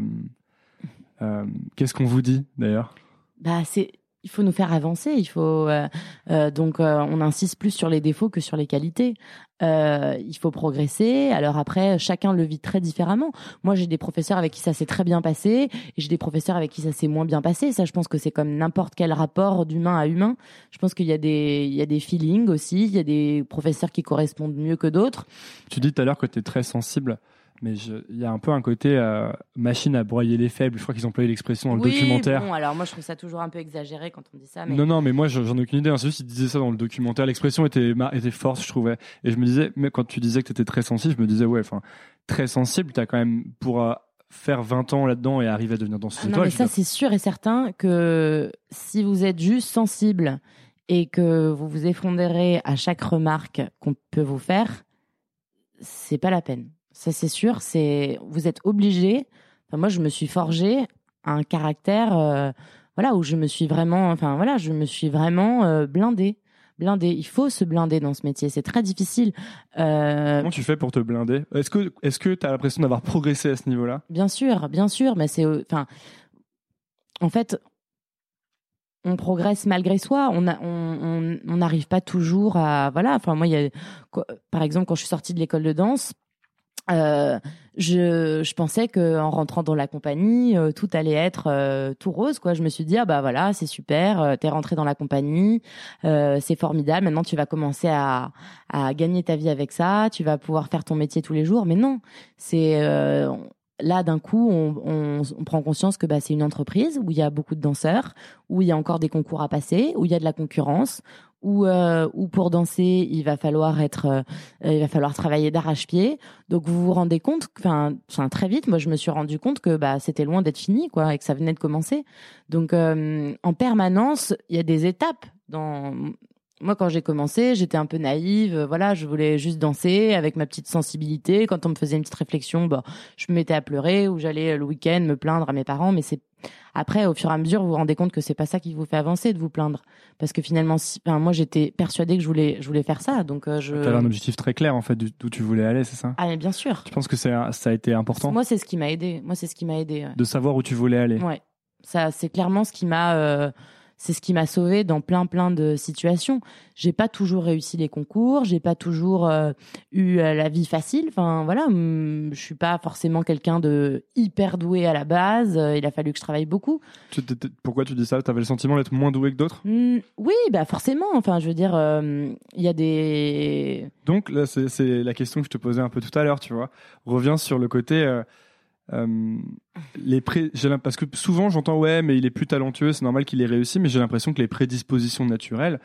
euh, qu'est-ce qu'on vous dit d'ailleurs? Bah, c'est. Il faut nous faire avancer. Il faut euh, euh, donc euh, on insiste plus sur les défauts que sur les qualités. Il faut progresser. Alors après, chacun le vit très différemment. Moi, j'ai des professeurs avec qui ça s'est très bien passé, et j'ai des professeurs avec qui ça s'est moins bien passé. Ça, je pense que c'est comme n'importe quel rapport d'humain à humain. Je pense qu'il y a des il y a des feelings aussi. Il y a des professeurs qui correspondent mieux que d'autres. Tu dis tout à l'heure que tu es très sensible, mais il y a un peu un côté euh, machine à broyer les faibles. Je crois qu'ils employaient l'expression dans le oui, documentaire. Bon, alors moi, je trouve ça toujours un peu exagéré quand on dit ça, mais Non, non, mais moi, je- j'en ai aucune idée. hein. C'est juste qu'ils disaient ça dans le documentaire. L'expression était, était forte, je trouvais. Et je me disais, mais quand tu disais que tu étais très sensible, je me disais, ouais, enfin, très sensible, tu as quand même, pour euh, faire 20 ans là-dedans et arriver à devenir danseuse Ah non, mais ça, c'est sûr et certain que si vous êtes juste sensible et que vous vous effondrez à chaque remarque qu'on peut vous faire, c'est pas la peine. Ça, c'est sûr. C'est vous êtes obligé Enfin, moi, je me suis forgé un caractère, euh, voilà, où je me suis vraiment, enfin voilà, je me suis vraiment euh, blindée. Blindée. Il faut se blinder dans ce métier. C'est très difficile. Euh, Comment tu fais pour te blinder? Est-ce que est-ce que tu as l'impression d'avoir progressé à ce niveau-là? Bien sûr, bien sûr, mais c'est, euh, enfin, en fait, on progresse malgré soi. On a- on- on- on n'arrive pas toujours à, voilà. Enfin, moi, il y a, quoi- par exemple, quand je suis sortie de l'école de danse. Euh, je, je pensais que en rentrant dans la compagnie, euh, tout allait être euh, tout rose. Quoi. Je me suis dit ah bah voilà, c'est super, euh, t'es rentré dans la compagnie, euh, c'est formidable. Maintenant tu vas commencer à, à gagner ta vie avec ça, tu vas pouvoir faire ton métier tous les jours. Mais non, c'est là d'un coup on, on, on prend conscience que bah, c'est une entreprise où il y a beaucoup de danseurs, où il y a encore des concours à passer, où il y a de la concurrence, où, euh, où pour danser il va falloir être, euh, il va falloir travailler d'arrache-pied. Donc vous vous rendez compte, enfin, très vite, moi je me suis rendu compte que bah c'était loin d'être fini, quoi, et que ça venait de commencer. Donc euh, en permanence, il y a des étapes dans moi, quand j'ai commencé, j'étais un peu naïve. euh, Voilà, je voulais juste danser avec ma petite sensibilité. Quand on me faisait une petite réflexion, bah, je me mettais à pleurer ou j'allais euh, le week-end me plaindre à mes parents. Mais c'est après, au fur et à mesure, vous vous rendez compte que c'est pas ça qui vous fait avancer de vous plaindre, parce que finalement, si... enfin, moi, j'étais persuadée que je voulais, je voulais faire ça. Donc, euh, je. Tu avais un objectif très clair en fait d'où tu voulais aller, c'est ça? Ah, mais bien sûr. Tu penses que ça a été important? Moi, c'est ce qui m'a aidé. Moi, c'est ce qui m'a aidé. ouais. de savoir où tu voulais aller Ouais, ça c'est clairement ce qui m'a euh, c'est ce qui m'a sauvé dans plein plein de situations. J'ai pas toujours réussi les concours, j'ai pas toujours euh, eu euh, la vie facile. Enfin voilà, hum, je suis pas forcément quelqu'un de hyper doué à la base. Euh, il a fallu que je travaille beaucoup. Tu Pourquoi tu dis ça? T'avais le sentiment d'être moins doué que d'autres? Hum, oui, bah forcément. Enfin, je veux dire, euh, il y a des Donc là, c'est c'est la question que je te posais un peu tout à l'heure, tu vois. Reviens sur le côté. Euh, les parce que souvent j'entends ouais mais il est plus talentueux c'est normal qu'il ait réussi mais j'ai l'impression que les prédispositions naturelles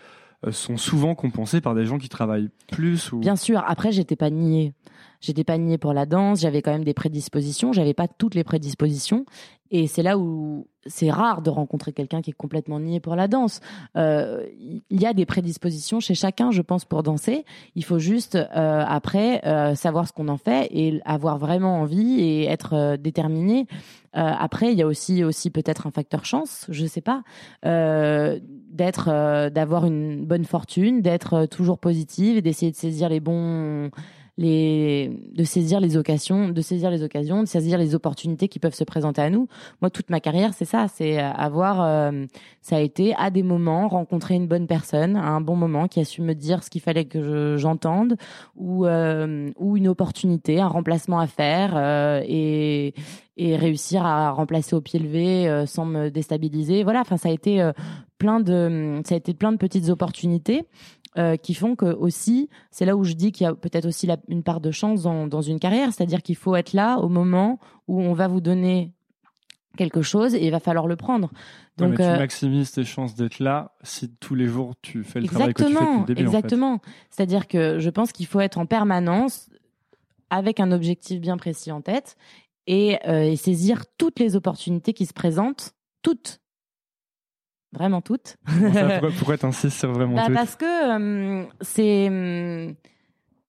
euh, sont souvent compensées par des gens qui travaillent plus ou Bien sûr. Après, j'étais pas niée. J'étais pas niée pour la danse. J'avais quand même des prédispositions. J'avais pas toutes les prédispositions. Et c'est là où c'est rare de rencontrer quelqu'un qui est complètement nié pour la danse. Euh, Il y a des prédispositions chez chacun, je pense, pour danser. Il faut juste euh, après euh, savoir ce qu'on en fait et avoir vraiment envie et être déterminé. Après, il y a aussi aussi peut-être un facteur chance, je sais pas, d'être, d'avoir une bonne fortune, d'être toujours positive et d'essayer de saisir les bons, de saisir les occasions, de saisir les occasions, de saisir les opportunités qui peuvent se présenter à nous. Moi, toute ma carrière, c'est ça, c'est euh, avoir, euh, ça a été à des moments rencontrer une bonne personne à un bon moment qui a su me dire ce qu'il fallait que je- j'entende ou euh, ou une opportunité, un remplacement à faire et et réussir à remplacer au pied levé sans me déstabiliser. Voilà, enfin ça a été plein de ça a été plein de petites opportunités euh, qui font que aussi c'est là où je dis qu'il y a peut-être aussi la- une part de chance dans, dans une carrière, c'est-à-dire qu'il faut être là au moment où on va vous donner quelque chose et il va falloir le prendre. Donc tu euh, maximises tes chances d'être là si tous les jours tu fais le travail que tu fais depuis le début en fait. exactement. C'est-à-dire que je pense qu'il faut être en permanence avec un objectif bien précis en tête et, euh, et saisir toutes les opportunités qui se présentent, toutes, vraiment toutes. Ça, pourquoi pourquoi t'insistes sur vraiment Bah, parce que euh, c'est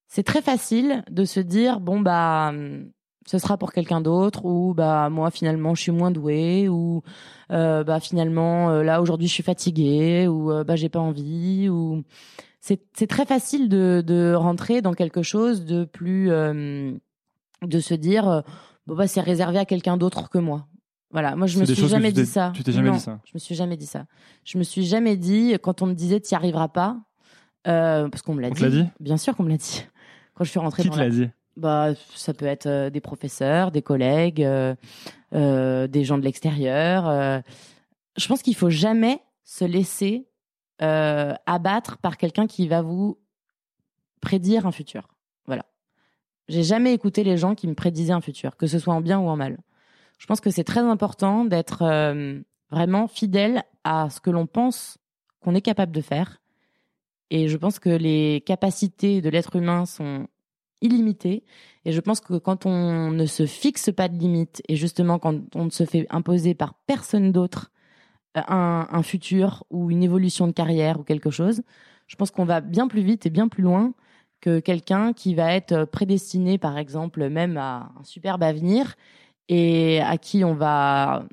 c'est très facile de se dire bon bah ce sera pour quelqu'un d'autre ou bah moi finalement je suis moins douée ou euh, bah finalement euh, là aujourd'hui je suis fatiguée ou euh, bah j'ai pas envie ou c'est c'est très facile de de rentrer dans quelque chose de plus de se dire bon bah c'est réservé à quelqu'un d'autre que moi voilà moi je me suis jamais dit ça tu t'es jamais Non, dit ça je me suis jamais dit ça je me suis jamais dit quand on me disait tu y arriveras pas euh, parce qu'on me l'a dit. dit Bien sûr qu'on me l'a dit. Quand je suis rentrée Qui te la... dit bah ça peut être euh, des professeurs, des collègues, euh, euh, des gens de l'extérieur. Je pense qu'il faut jamais se laisser abattre par quelqu'un qui va vous prédire un futur. Voilà. J'ai jamais écouté les gens qui me prédisaient un futur, que ce soit en bien ou en mal. Je pense que c'est très important d'être euh, vraiment fidèle à ce que l'on pense qu'on est capable de faire. Et je pense que les capacités de l'être humain sont illimitées. Et je pense que quand on ne se fixe pas de limites, et justement quand on ne se fait imposer par personne d'autre euh, un, un futur ou une évolution de carrière ou quelque chose, je pense qu'on va bien plus vite et bien plus loin que quelqu'un qui va être prédestiné, par exemple, même à un superbe avenir et à qui on va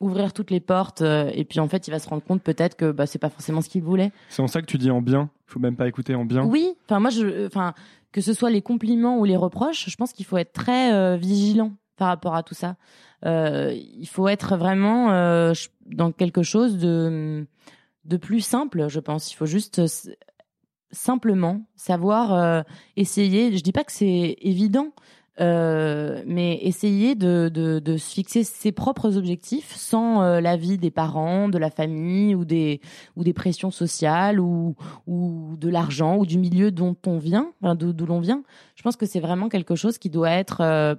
ouvrir toutes les portes euh, et puis en fait il va se rendre compte peut-être que bah, c'est pas forcément ce qu'il voulait. C'est en ça que tu dis en bien. Il faut même pas écouter en bien. Oui, enfin moi je, enfin que ce soit les compliments ou les reproches, je pense qu'il faut être très euh, vigilant par rapport à tout ça. Euh, il faut être vraiment euh, dans quelque chose de de plus simple, je pense. Il faut juste simplement savoir essayer. Je dis pas que c'est évident, euh, mais essayer de, de, se fixer ses propres objectifs sans euh, l'avis des parents, de la famille ou des, ou des pressions sociales ou, ou de l'argent ou du milieu dont on vient, d'où l'on vient. Je pense que c'est vraiment quelque chose qui doit être euh,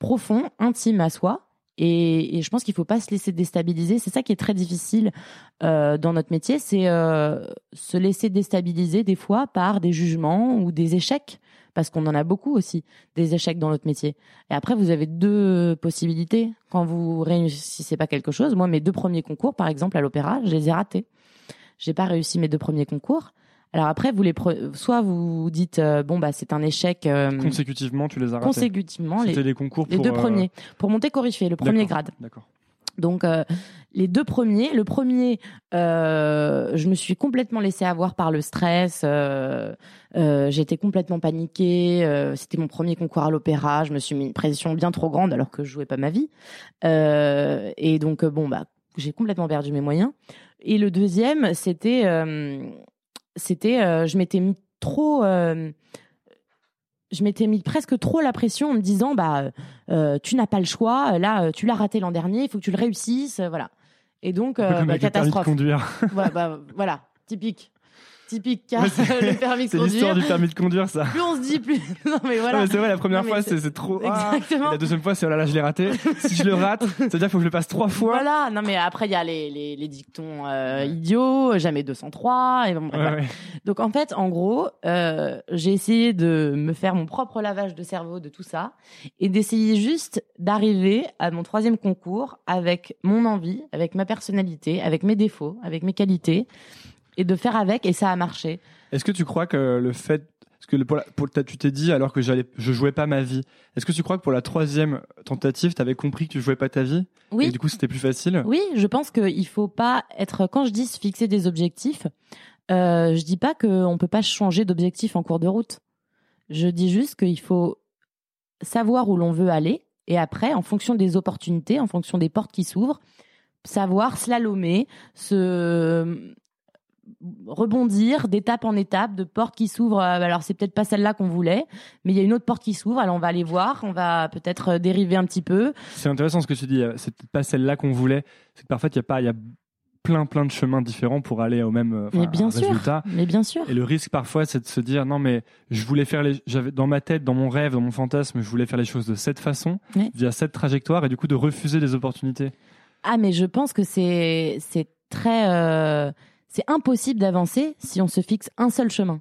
profond, intime à soi. Et, et je pense qu'il faut pas se laisser déstabiliser. C'est ça qui est très difficile dans notre métier, c'est se laisser déstabiliser des fois par des jugements ou des échecs parce qu'on en a beaucoup aussi, des échecs dans notre métier. Et après, vous avez deux possibilités. Quand vous réussissez pas quelque chose, moi, mes deux premiers concours, par exemple, à l'opéra, je les ai ratés. J'ai pas réussi mes deux premiers concours. Alors après, vous les pre... soit vous dites euh, bon bah c'est un échec euh, consécutivement, tu les as ratés. Consécutivement, les, les concours les pour, deux euh, premiers pour monter coryphée, le premier grade. D'accord. Donc euh, les deux premiers, le premier, euh, je me suis complètement laissée avoir par le stress. Euh, J'étais complètement paniquée. C'était mon premier concours à l'opéra. Je me suis mis une pression bien trop grande alors que je jouais pas ma vie. Et donc bon bah j'ai complètement perdu mes moyens. Et le deuxième, c'était c'était je m'étais mis trop je m'étais mis presque trop la pression en me disant bah euh, tu n'as pas le choix là euh, tu l'as raté l'an dernier il faut que tu le réussisses euh, voilà. Et donc euh, bah, catastrophe. conduire. voilà, bah, voilà typique typique c'est- le permis de C'est l'histoire conduire du permis de conduire, ça. plus on se dit plus non mais voilà c'est vrai, la première fois, c'est- trop. Ah. exactement la deuxième fois, c'est oh là là, je l'ai raté. si je le rate, ça veut dire qu'il faut que je le passe trois fois. voilà non mais après il y a les, les, les dictons euh, idiots jamais 203 et bon, bref, Ouais, voilà. ouais. Donc en fait, en gros, euh, j'ai essayé de me faire mon propre lavage de cerveau de tout ça et d'essayer juste d'arriver à mon troisième concours avec mon envie, avec ma personnalité, avec mes défauts, avec mes qualités et de faire avec et ça a marché. Est-ce que tu crois que le fait, parce que pour la- pour tu t'es dit alors que j'allais, je jouais pas ma vie. Est-ce que tu crois que pour la troisième tentative, tu avais compris que tu jouais pas ta vie? Et Oui. du coup c'était plus facile? Oui, je pense qu'il faut pas être quand je dis se fixer des objectifs, euh, je dis pas qu'on peut pas changer d'objectif en cours de route. Je dis juste qu'il faut savoir où l'on veut aller et après, en fonction des opportunités, en fonction des portes qui s'ouvrent, savoir slalomer, se rebondir d'étape en étape, de portes qui s'ouvrent. Euh, Alors c'est peut-être pas celle-là qu'on voulait, mais il y a une autre porte qui s'ouvre. Alors on va aller voir, on va peut-être euh, dériver un petit peu. C'est intéressant ce que tu dis. euh, C'est peut-être pas celle-là qu'on voulait. C'est que parfois il y a pas, il y a plein plein de chemins différents pour aller au même enfin, Mais bien un sûr. résultat. Mais bien sûr. Et le risque parfois, c'est de se dire non mais je voulais faire les, j'avais dans ma tête, dans mon rêve, dans mon fantasme, je voulais faire les choses de cette façon, via cette trajectoire, et du coup de refuser des opportunités. Ah, mais je pense que c'est c'est très euh, c'est impossible d'avancer si on se fixe un seul chemin.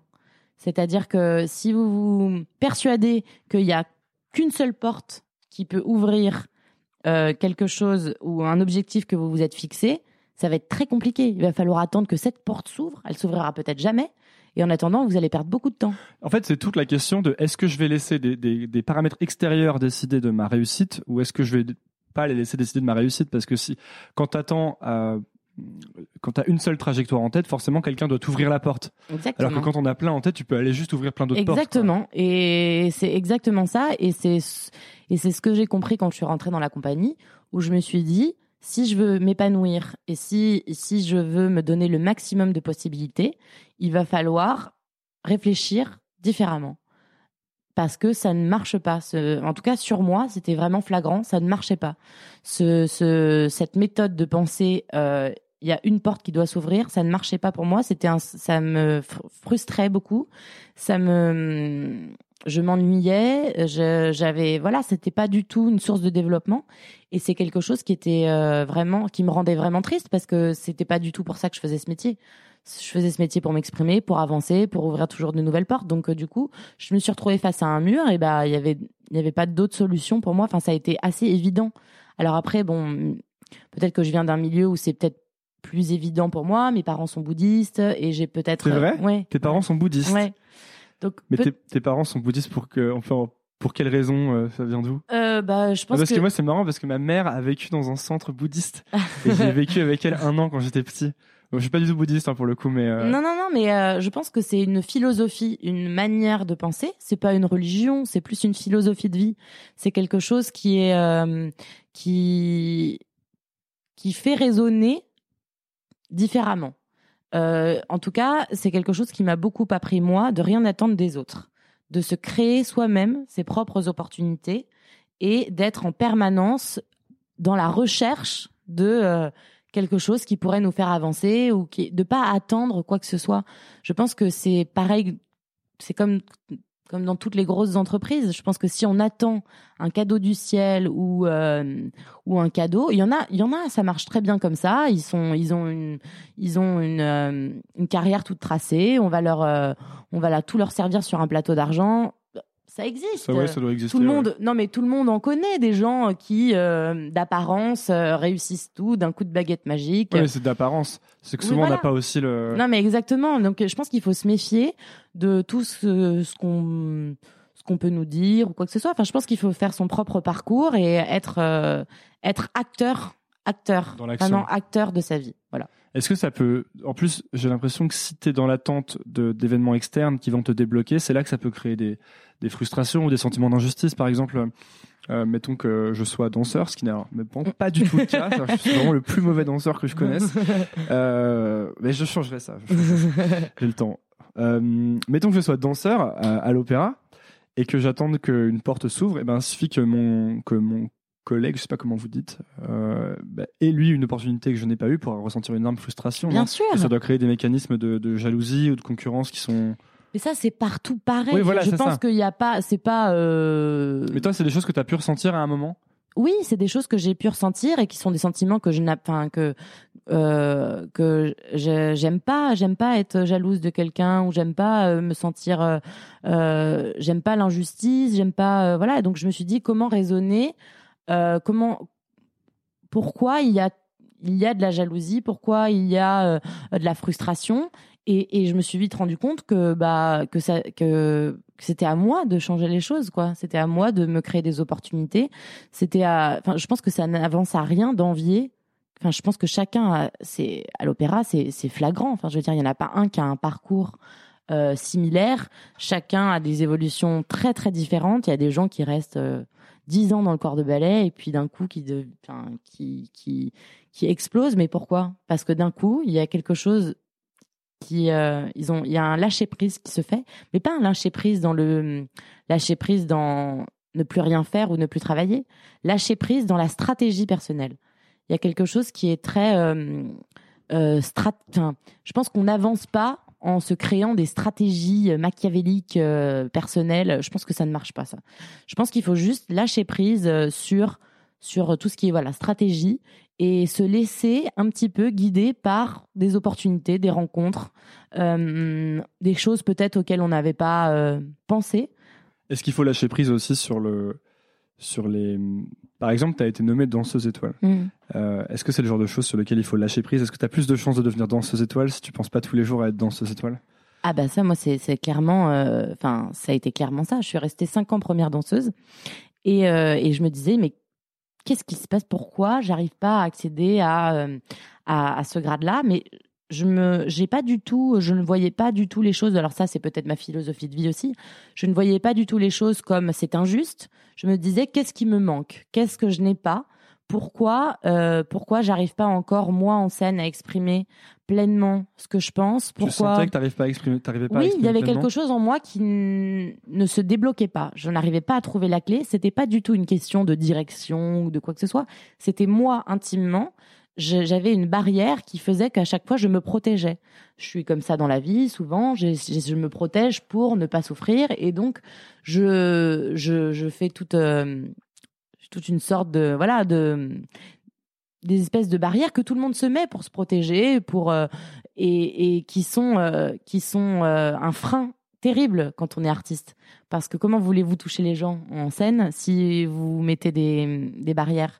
C'est-à-dire que si vous vous persuadez qu'il y a qu'une seule porte qui peut ouvrir euh, quelque chose ou un objectif que vous vous êtes fixé, ça va être très compliqué. Il va falloir attendre que cette porte s'ouvre. Elle s'ouvrira peut-être jamais. Et en attendant, vous allez perdre beaucoup de temps. En fait, c'est toute la question de est-ce que je vais laisser des, paramètres extérieurs décider de ma réussite ou est-ce que je vais pas les laisser décider de ma réussite? Parce que si quand t'attends à quand t'as une seule trajectoire en tête, forcément quelqu'un doit t'ouvrir la porte. Exactement. Alors que quand on a plein en tête, tu peux aller juste ouvrir plein d'autres portes. Exactement. Et c'est exactement ça. Et c'est et c'est ce que j'ai compris quand je suis rentrée dans la compagnie, où je me suis dit, si je veux m'épanouir et si si je veux me donner le maximum de possibilités, il va falloir réfléchir différemment. Parce que ça ne marche pas. Ce- en tout cas, sur moi, c'était vraiment flagrant. Ça ne marchait pas. Ce, ce, cette méthode de penser, euh, il y a une porte qui doit s'ouvrir, ça ne marchait pas pour moi. C'était un, ça me fr- frustrait beaucoup. Ça me, je m'ennuyais. J'avais, voilà, c'était pas du tout une source de développement. Et c'est quelque chose qui était euh, vraiment, qui me rendait vraiment triste parce que c'était pas du tout pour ça que je faisais ce métier. Je faisais ce métier pour m'exprimer, pour avancer, pour ouvrir toujours de nouvelles portes. Donc euh, du coup, je me suis retrouvée face à un mur et bah il y avait il y avait pas d'autre solution pour moi. Enfin, ça a été assez évident. Alors après, bon, peut-être que je viens d'un milieu où c'est peut-être plus évident pour moi. Mes parents sont bouddhistes et j'ai peut-être. C'est vrai? Ouais. Tes parents sont bouddhistes? Ouais. Donc Mais tes, tes parents sont bouddhistes pour que on peut en Pour quelle raison euh, ça vient d'où? Euh, bah, je pense Parce que... que moi, c'est marrant parce que ma mère a vécu dans un centre bouddhiste et j'ai vécu avec elle un an quand j'étais petit. Bon, je suis pas du tout bouddhiste hein, pour le coup, mais euh, Non, non, non, mais euh, je pense que c'est une philosophie, une manière de penser. C'est pas une religion, c'est plus une philosophie de vie. C'est quelque chose qui est euh, qui qui fait raisonner différemment. Euh, en tout cas, c'est quelque chose qui m'a beaucoup appris moi de rien attendre des autres, de se créer soi-même ses propres opportunités et d'être en permanence dans la recherche de euh, quelque chose qui pourrait nous faire avancer ou qui de pas attendre quoi que ce soit. Je pense que c'est pareil, c'est comme comme dans toutes les grosses entreprises. Je pense que si on attend un cadeau du ciel ou euh, ou un cadeau, il y en a, il y en a, ça marche très bien comme ça. Ils sont, ils ont une, ils ont une, euh, une carrière toute tracée. On va leur, euh, on va là tout leur servir sur un plateau d'argent. Ça existe. ça, ouais, ça doit exister. Tout le ouais. monde, non mais tout le monde en connaît des gens qui, euh, d'apparence, euh, réussissent tout d'un coup de baguette magique. Mais c'est d'apparence. C'est que Oui, souvent on n'a pas aussi le. Non, mais exactement. Donc, je pense qu'il faut se méfier de tout ce, ce qu'on ce qu'on peut nous dire ou quoi que ce soit. Enfin, je pense qu'il faut faire son propre parcours et être euh, être acteur, acteur, Dans vraiment acteur de sa vie. Voilà. Est-ce que ça peut. En plus, j'ai l'impression que si tu es dans l'attente de- d'événements externes qui vont te débloquer, c'est là que ça peut créer des, des frustrations ou des sentiments d'injustice. Par exemple, euh, mettons que je sois danseur, ce qui n'est même pas, du tout le cas. Je suis vraiment le plus mauvais danseur que je connaisse. Euh, mais je changerai ça. je changerai ça. J'ai le temps. Euh, mettons que je sois danseur à, à l'opéra et que j'attende qu'une porte s'ouvre. Et ben, il suffit que mon, que mon collègue, je sais pas comment vous dites, euh, bah, ait lui une opportunité que je n'ai pas eue pour ressentir une énorme frustration. Bien non sûr. Et ça doit créer des mécanismes de, de jalousie ou de concurrence qui sont. Mais ça, c'est partout pareil. Oui, voilà, je pense qu'il n'y a pas, c'est pas. euh, Mais toi, c'est des choses que tu as pu ressentir à un moment? Oui, c'est des choses que j'ai pu ressentir et qui sont des sentiments que je n'ai, enfin que euh, que j'aime pas. J'aime pas être jalouse de quelqu'un ou j'aime pas me sentir. euh, j'aime pas l'injustice. J'aime pas. euh, voilà. Et donc je me suis dit comment raisonner. Euh, comment. Pourquoi il y a il y a de la jalousie? Pourquoi il y a euh, de la frustration? Et, et je me suis vite rendu compte que bah que ça que c'était à moi de changer les choses quoi. C'était à moi de me créer des opportunités c'était à enfin je pense que ça n'avance à rien d'envier enfin je pense que chacun c'est à l'opéra c'est flagrant enfin je veux dire il y en a pas un qui a un parcours euh, similaire chacun a des évolutions très très différentes il y a des gens qui restent dix ans dans le corps de ballet et puis d'un coup qui de, enfin, qui qui qui explosent mais pourquoi? Parce que d'un coup il y a quelque chose qui euh, ils ont il y a un lâcher prise qui se fait mais pas un lâcher prise dans le lâcher prise dans ne plus rien faire ou ne plus travailler. Lâcher prise dans la stratégie personnelle. Il y a quelque chose qui est très euh, euh, strat enfin, je pense qu'on n'avance pas en se créant des stratégies machiavéliques euh, personnelles je pense que ça ne marche pas ça je pense qu'il faut juste lâcher prise euh, sur sur tout ce qui est voilà stratégie et se laisser un petit peu guider par des opportunités, des rencontres, euh, des choses peut-être auxquelles on n'avait pas euh, pensé. Est-ce qu'il faut lâcher prise aussi sur le. Sur les... Par exemple, tu as été nommée danseuse étoile. Euh, Est-ce que c'est le genre de choses sur lesquelles il faut lâcher prise? Est-ce que tu as plus de chances de devenir danseuse étoile si tu penses pas tous les jours à être danseuse étoile? Ah bah ça, moi, c'est clairement, euh, enfin, ça a été clairement ça. Je suis restée cinq ans première danseuse et, euh, et je me disais, mais qu'est-ce qui se passe? Pourquoi j'arrive pas à accéder à, à, à ce grade-là? Mais je me, j'ai pas du tout, je ne voyais pas du tout les choses. Alors ça, c'est peut-être ma philosophie de vie aussi. Je ne voyais pas du tout les choses comme c'est injuste. Je me disais, qu'est-ce qui me manque? Qu'est-ce que je n'ai pas? Pourquoi euh, pourquoi j'arrive pas encore moi en scène à exprimer pleinement ce que je pense? Tu pourquoi sentais que t'arrivais pas à exprimer, t'arrivais pas à oui, il y avait pleinement? quelque chose en moi qui ne se débloquait pas. Je n'arrivais pas à trouver la clé. C'était pas du tout une question de direction ou de quoi que ce soit. C'était moi intimement. J'avais une barrière qui faisait qu'à chaque fois je me protégeais. Je suis comme ça dans la vie, souvent. Je me protège pour ne pas souffrir et donc je je, je fais toute euh, toute une sorte de voilà de des espèces de barrières que tout le monde se met pour se protéger, pour euh, et, et qui sont euh, qui sont un frein terrible quand on est artiste. Parce que comment voulez-vous toucher les gens en scène si vous mettez des, des barrières?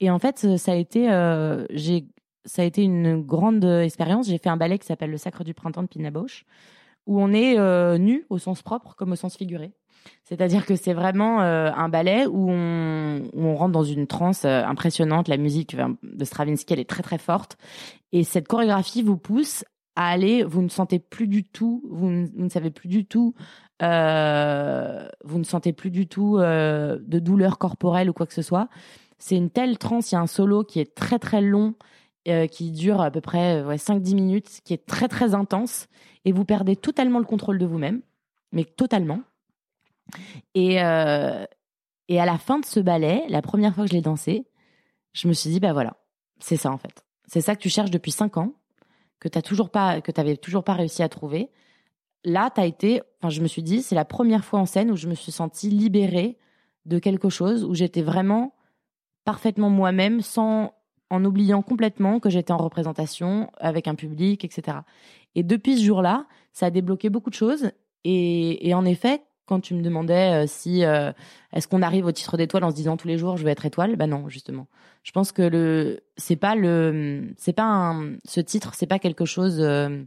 Et en fait, ça a été euh, ça a été une grande expérience. J'ai fait un ballet qui s'appelle Le Sacre du Printemps de Pina Bausch, où on est euh, nu au sens propre comme au sens figuré. C'est-à-dire que c'est vraiment euh, un ballet où on, rentre dans une transe euh, impressionnante. La musique de Stravinsky, elle est très très forte. Et cette chorégraphie vous pousse à aller, vous ne sentez plus du tout, vous ne, savez plus du tout, euh, vous ne sentez plus du tout euh, de douleur corporelle ou quoi que ce soit. C'est une telle transe, il y a un solo qui est très très long, euh, qui dure à peu près ouais, 5-10 minutes, qui est très très intense, et vous perdez totalement le contrôle de vous-même, mais totalement. Et, euh, et à la fin de ce ballet, la première fois que je l'ai dansé, je me suis dit, bah voilà, c'est ça en fait. C'est ça que tu cherches depuis cinq ans, que tu toujours pas, que t'avais toujours pas réussi à trouver. Là, tu as été, enfin, je me suis dit, c'est la première fois en scène où je me suis sentie libérée de quelque chose, où j'étais vraiment parfaitement moi-même, sans, en oubliant complètement que j'étais en représentation avec un public, etc. Et depuis ce jour-là, ça a débloqué beaucoup de choses. Et, en effet, quand tu me demandais euh, si euh, est-ce qu'on arrive au titre d'étoile en se disant tous les jours je vais être étoile, ben non justement. Je pense que le c'est pas le c'est pas un, ce titre c'est pas quelque chose. Euh,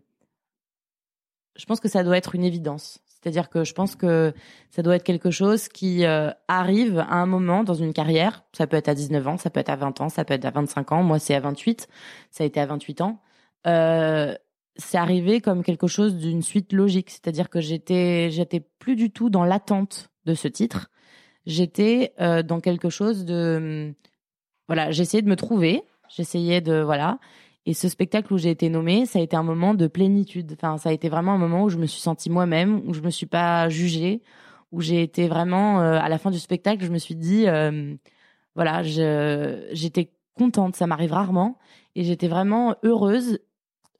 je pense que ça doit être une évidence. C'est-à-dire que je pense que ça doit être quelque chose qui arrive à un moment dans une carrière. Ça peut être à 19 ans, ça peut être à 20 ans, ça peut être à 25 ans. Moi, c'est à 28. Ça a été à 28 ans. Euh, c'est arrivé comme quelque chose d'une suite logique, c'est-à-dire que j'étais j'étais plus du tout dans l'attente de ce titre. J'étais euh, dans quelque chose de voilà, j'essayais de me trouver, j'essayais de voilà. Et ce spectacle où j'ai été nommée, ça a été un moment de plénitude. Enfin, ça a été vraiment un moment où je me suis sentie moi-même, où je me suis pas jugée, où j'ai été vraiment euh, à la fin du spectacle, je me suis dit euh, voilà, j'étais contente, ça m'arrive rarement et j'étais vraiment heureuse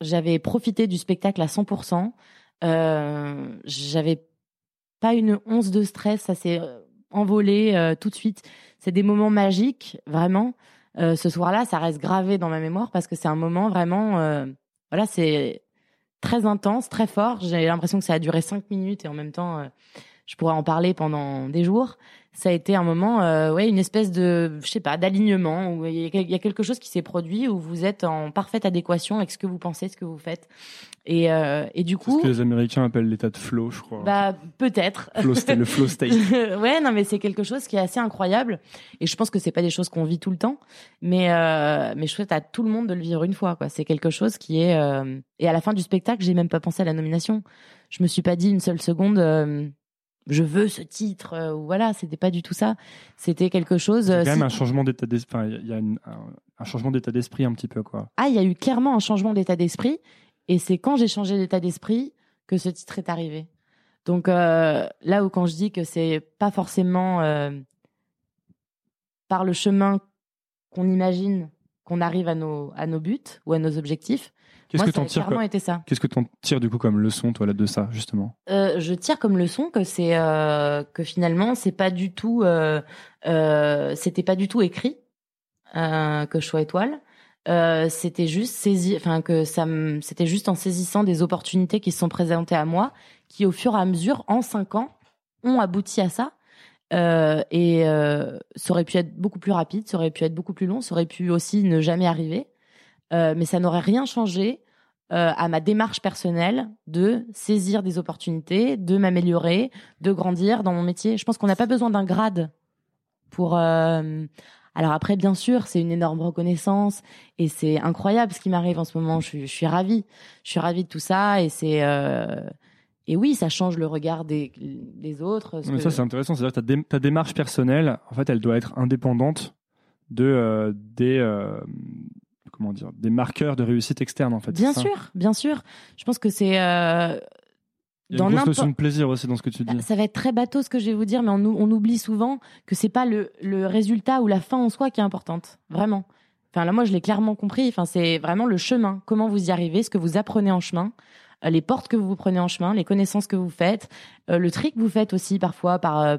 j'avais profité du spectacle à 100%. Euh, j'avais pas une once de stress, ça s'est envolé tout de suite. C'est des moments magiques, vraiment. Euh, ce soir-là, ça reste gravé dans ma mémoire parce que c'est un moment vraiment, voilà, c'est très intense, très fort. J'ai l'impression que ça a duré cinq minutes et en même temps, je pourrais en parler pendant des jours ça a été un moment, euh, ouais, une espèce de, je sais pas, d'alignement où il y, a quelque chose qui s'est produit où vous êtes en parfaite adéquation avec ce que vous pensez, ce que vous faites. Et, euh, et du coup, ce que les Américains appellent l'état de flow, je crois. Bah peut-être. le flow state. ouais, non, mais c'est quelque chose qui est assez incroyable. Et je pense que c'est pas des choses qu'on vit tout le temps, mais euh, mais je souhaite à tout le monde de le vivre une fois. Quoi, c'est quelque chose qui est. Euh, et à la fin du spectacle, j'ai même pas pensé à la nomination. Je me suis pas dit une seule seconde. Je veux ce titre ou voilà c'était pas du tout ça c'était quelque chose il y a quand même un changement d'état d'esprit il y a un, changement d'état d'esprit un petit peu quoi ah il y a eu clairement un changement d'état d'esprit et c'est quand j'ai changé d'état d'esprit que ce titre est arrivé donc euh, là où quand je dis que c'est pas forcément euh, par le chemin qu'on imagine qu'on arrive à nos à nos buts ou à nos objectifs Qu'est-ce que t'en tires été ça. Qu'est-ce que t'en tires du coup comme leçon toi là de ça justement? Euh, Je tire comme leçon que c'est que finalement c'est pas du tout c'était pas du tout écrit que je sois étoile. Euh, c'était juste saisi, enfin que ça, c'était juste en saisissant des opportunités qui se sont présentées à moi, qui au fur et à mesure, en cinq ans, ont abouti à ça. et ça aurait pu être beaucoup plus rapide, ça aurait pu être beaucoup plus long, ça aurait pu aussi ne jamais arriver. Euh, mais ça n'aurait rien changé euh, à ma démarche personnelle de saisir des opportunités, de m'améliorer, de grandir dans mon métier. Je pense qu'on n'a pas besoin d'un grade pour. Euh... Alors après, bien sûr, c'est une énorme reconnaissance et c'est incroyable ce qui m'arrive en ce moment. Je suis, je suis ravie, je suis ravie de tout ça et c'est euh... et oui, ça change le regard des, des autres. Mais ça, c'est intéressant. C'est-à-dire ta, ta, démarche personnelle, en fait, elle doit être indépendante de euh, des euh, comment dire, des marqueurs de réussite externe en fait. Bien sûr, bien sûr. Je pense que c'est il y a une grosse notion de plaisir aussi dans ce que tu dis. Ça va être très bateau ce que je vais vous dire, mais on, on oublie souvent que c'est pas le, le, résultat ou la fin en soi qui est importante, vraiment. Enfin là, moi, je l'ai clairement compris. Enfin, c'est vraiment le chemin, comment vous y arrivez, ce que vous apprenez en chemin. Euh, les portes que vous prenez en chemin, les connaissances que vous faites, euh, le tri que vous faites aussi parfois par euh,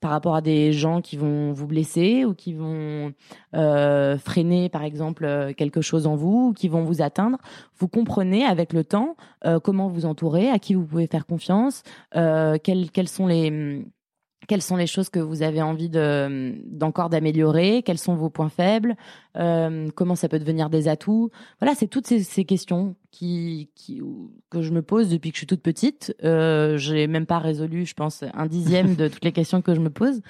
par rapport à des gens qui vont vous blesser ou qui vont freiner par exemple quelque chose en vous, ou qui vont vous atteindre. Vous comprenez avec le temps comment vous entourer, à qui vous pouvez faire confiance, quels quels sont les quelles sont les choses que vous avez envie de d'encore d'améliorer? Quels sont vos points faibles? Euh, Comment ça peut devenir des atouts? Voilà, c'est toutes ces, questions que je me pose depuis que je suis toute petite. Euh, j'ai même pas résolu, je pense, un dixième de toutes les questions que je me pose.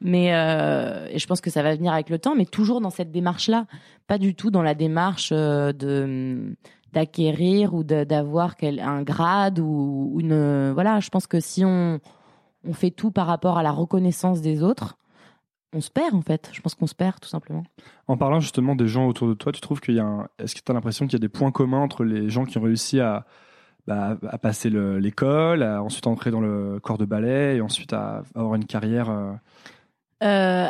Mais euh, et je pense que ça va venir avec le temps, mais toujours dans cette démarche-là, pas du tout dans la démarche euh, de d'acquérir ou d'avoir un grade ou une voilà. Je pense que si on on fait tout par rapport à la reconnaissance des autres, on se perd en fait. Je pense qu'on se perd tout simplement. En parlant justement des gens autour de toi, tu trouves qu'il y a un... Est-ce que tu as l'impression qu'il y a des points communs entre les gens qui ont réussi à, bah, à passer l'école, à ensuite entrer dans le corps de ballet et ensuite à avoir une carrière euh, euh,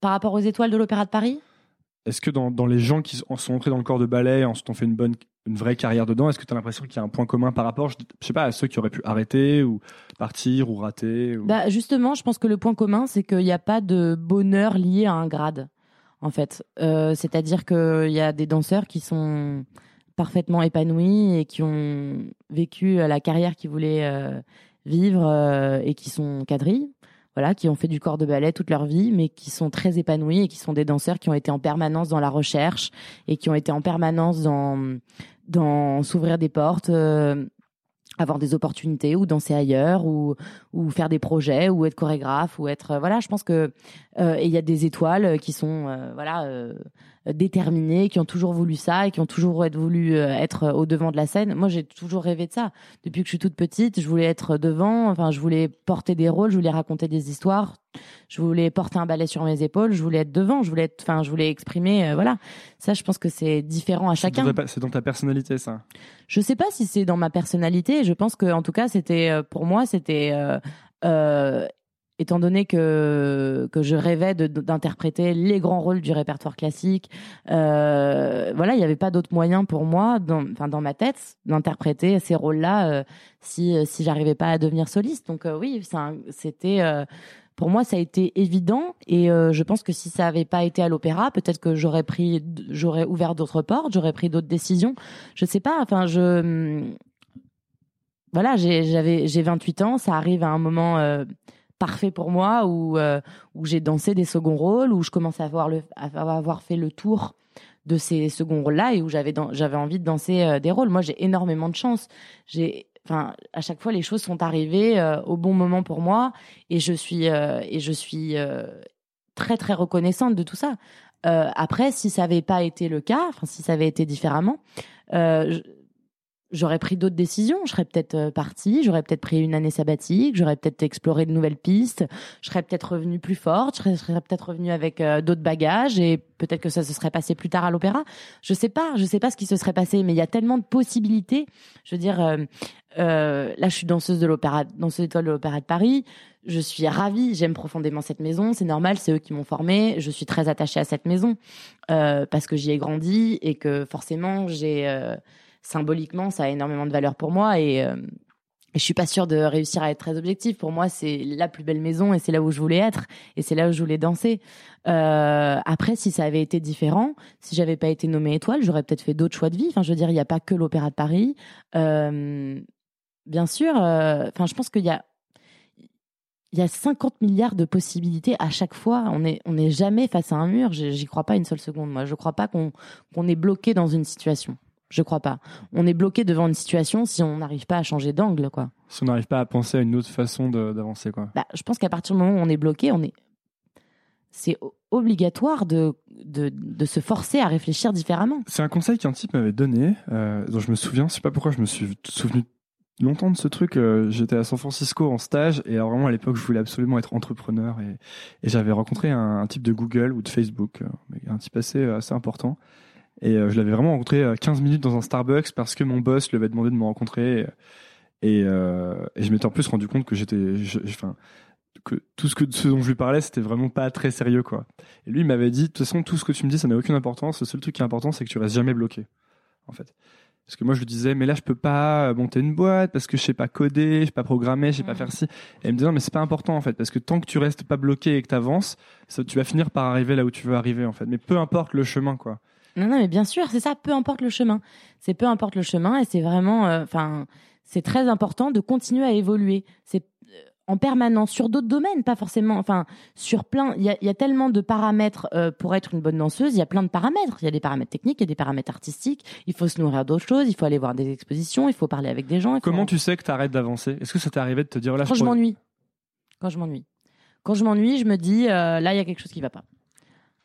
Par rapport aux étoiles de l'Opéra de Paris? Est-ce que dans, les gens qui sont entrés dans le corps de ballet et ensuite ont fait une bonne une vraie carrière dedans. Est-ce que tu as l'impression qu'il y a un point commun par rapport, je, sais pas, à ceux qui auraient pu arrêter ou partir ou rater Bah justement, je pense que le point commun, c'est qu'il n'y a pas de bonheur lié à un grade, en fait. Euh, c'est-à-dire qu'il y a des danseurs qui sont parfaitement épanouis et qui ont vécu la carrière qu'ils voulaient euh, vivre euh, et qui sont quadrilles voilà, qui ont fait du corps de ballet toute leur vie, mais qui sont très épanouis et qui sont des danseurs qui ont été en permanence dans la recherche et qui ont été en permanence dans dans s'ouvrir des portes, euh, avoir des opportunités ou danser ailleurs ou ou faire des projets ou être chorégraphe ou être voilà. Je pense que euh, il y a des étoiles qui sont euh, voilà déterminés, qui ont toujours voulu ça et qui ont toujours voulu euh, être au devant de la scène. Moi, j'ai toujours rêvé de ça. Depuis que je suis toute petite, je voulais être devant. Enfin, je voulais porter des rôles, je voulais raconter des histoires, je voulais porter un balai sur mes épaules, je voulais être devant, je voulais être, enfin, je voulais exprimer. Euh, voilà. Ça, je pense que c'est différent à chacun. C'est dans ta personnalité, ça. Je sais pas si c'est dans ma personnalité. Je pense que, en tout cas, c'était euh, pour moi, c'était euh, étant donné que que je rêvais d'interpréter les grands rôles du répertoire classique, euh, voilà, il n'y avait pas d'autre moyen pour moi, dans, dans ma tête, d'interpréter ces rôles-là euh, si si j'arrivais pas à devenir soliste. Donc euh, oui, c'était euh, pour moi ça a été évident et je pense que si ça avait pas été à l'opéra, peut-être que j'aurais pris, j'aurais ouvert d'autres portes, j'aurais pris d'autres décisions. Je sais pas. Enfin je voilà, j'ai 28 ans, ça arrive à un moment parfait pour moi où euh, où j'ai dansé des seconds rôles où je commençais à avoir le à avoir fait le tour de ces seconds rôles là et où j'avais j'avais envie de danser euh, des rôles. Moi j'ai énormément de chance. J'ai enfin à chaque fois les choses sont arrivées euh, au bon moment pour moi et je suis et je suis très très reconnaissante de tout ça. Après si ça avait pas été le cas si ça avait été différemment j'aurais pris d'autres décisions. Je serais peut-être euh, partie, j'aurais peut-être pris une année sabbatique, j'aurais peut-être exploré de nouvelles pistes, je serais peut-être revenue plus forte, je serais, peut-être revenue avec euh, d'autres bagages et peut-être que ça se serait passé plus tard à l'opéra. Je sais pas, je sais pas ce qui se serait passé, mais il y a tellement de possibilités. Je veux dire, euh, euh là, je suis danseuse de l'opéra, danseuse étoile de l'opéra de Paris. Je suis ravie, j'aime profondément cette maison. C'est normal, c'est eux qui m'ont formée. Je suis très attachée à cette maison euh, parce que j'y ai grandi et que forcément j'ai symboliquement, ça a énormément de valeur pour moi et, euh, je suis pas sûre de réussir à être très objective. Pour moi, c'est la plus belle maison et c'est là où je voulais être et c'est là où je voulais danser. Euh, après, si ça avait été différent, si j'avais pas été nommée étoile, j'aurais peut-être fait d'autres choix de vie. Enfin, je veux dire, il n'y a pas que l'Opéra de Paris. Euh, bien sûr. Euh, enfin, je pense qu'il y a il y a 50 milliards de possibilités à chaque fois. On est on n'est jamais face à un mur. J'y crois pas une seule seconde. Moi, je crois pas qu'on qu'on est bloqué dans une situation. Je crois pas. On est bloqué devant une situation si on n'arrive pas à changer d'angle, quoi. Si on n'arrive pas à penser à une autre façon d'avancer, quoi. Bah, je pense qu'à partir du moment où on est bloqué, on est, c'est obligatoire de, de, de, se forcer à réfléchir différemment. C'est un conseil qu'un type m'avait donné, euh, dont je me souviens. Je sais pas pourquoi je me suis souvenu longtemps de ce truc. Euh, J'étais à San Francisco en stage et alors vraiment à l'époque je voulais absolument être entrepreneur et, et j'avais rencontré un, un, type de Google ou de Facebook, euh, un type assez assez important et euh, je l'avais vraiment rencontré 15 euh, minutes dans un Starbucks parce que mon boss lui avait demandé de me rencontrer. Et, euh, et je m'étais en plus rendu compte que j'étais, enfin, que tout ce que ce dont je lui parlais, c'était vraiment pas très sérieux, quoi. Et lui, il m'avait dit, de toute façon, tout ce que tu me dis, ça n'a aucune importance. Le seul truc qui est important, c'est que tu restes jamais bloqué, en fait. Parce que moi, je lui disais, mais là, je peux pas monter une boîte parce que je sais pas coder, je sais pas programmer, je sais pas faire ci. Et il me disait, non, mais c'est pas important, en fait, parce que tant que tu restes pas bloqué et que tu avances, tu vas finir par arriver là où tu veux arriver, en fait. Mais peu importe le chemin, quoi. Non, non, mais bien sûr, c'est ça, peu importe le chemin. C'est peu importe le chemin et c'est vraiment, euh, enfin, c'est très important de continuer à évoluer. C'est en permanence sur d'autres domaines, pas forcément, enfin sur plein. Il y a, y a, tellement de paramètres euh, pour être une bonne danseuse. Il y a plein de paramètres. Il y a des paramètres techniques, il y a des paramètres artistiques. Il faut se nourrir d'autres choses. Il faut aller voir des expositions. Il faut parler avec des gens. Comment tu sais que tu arrêtes d'avancer? Est-ce que ça t'est arrivé de te dire là Quand je, m'ennuie. Quand je m'ennuie. Quand je m'ennuie, je me dis euh, là il y a quelque chose qui va pas.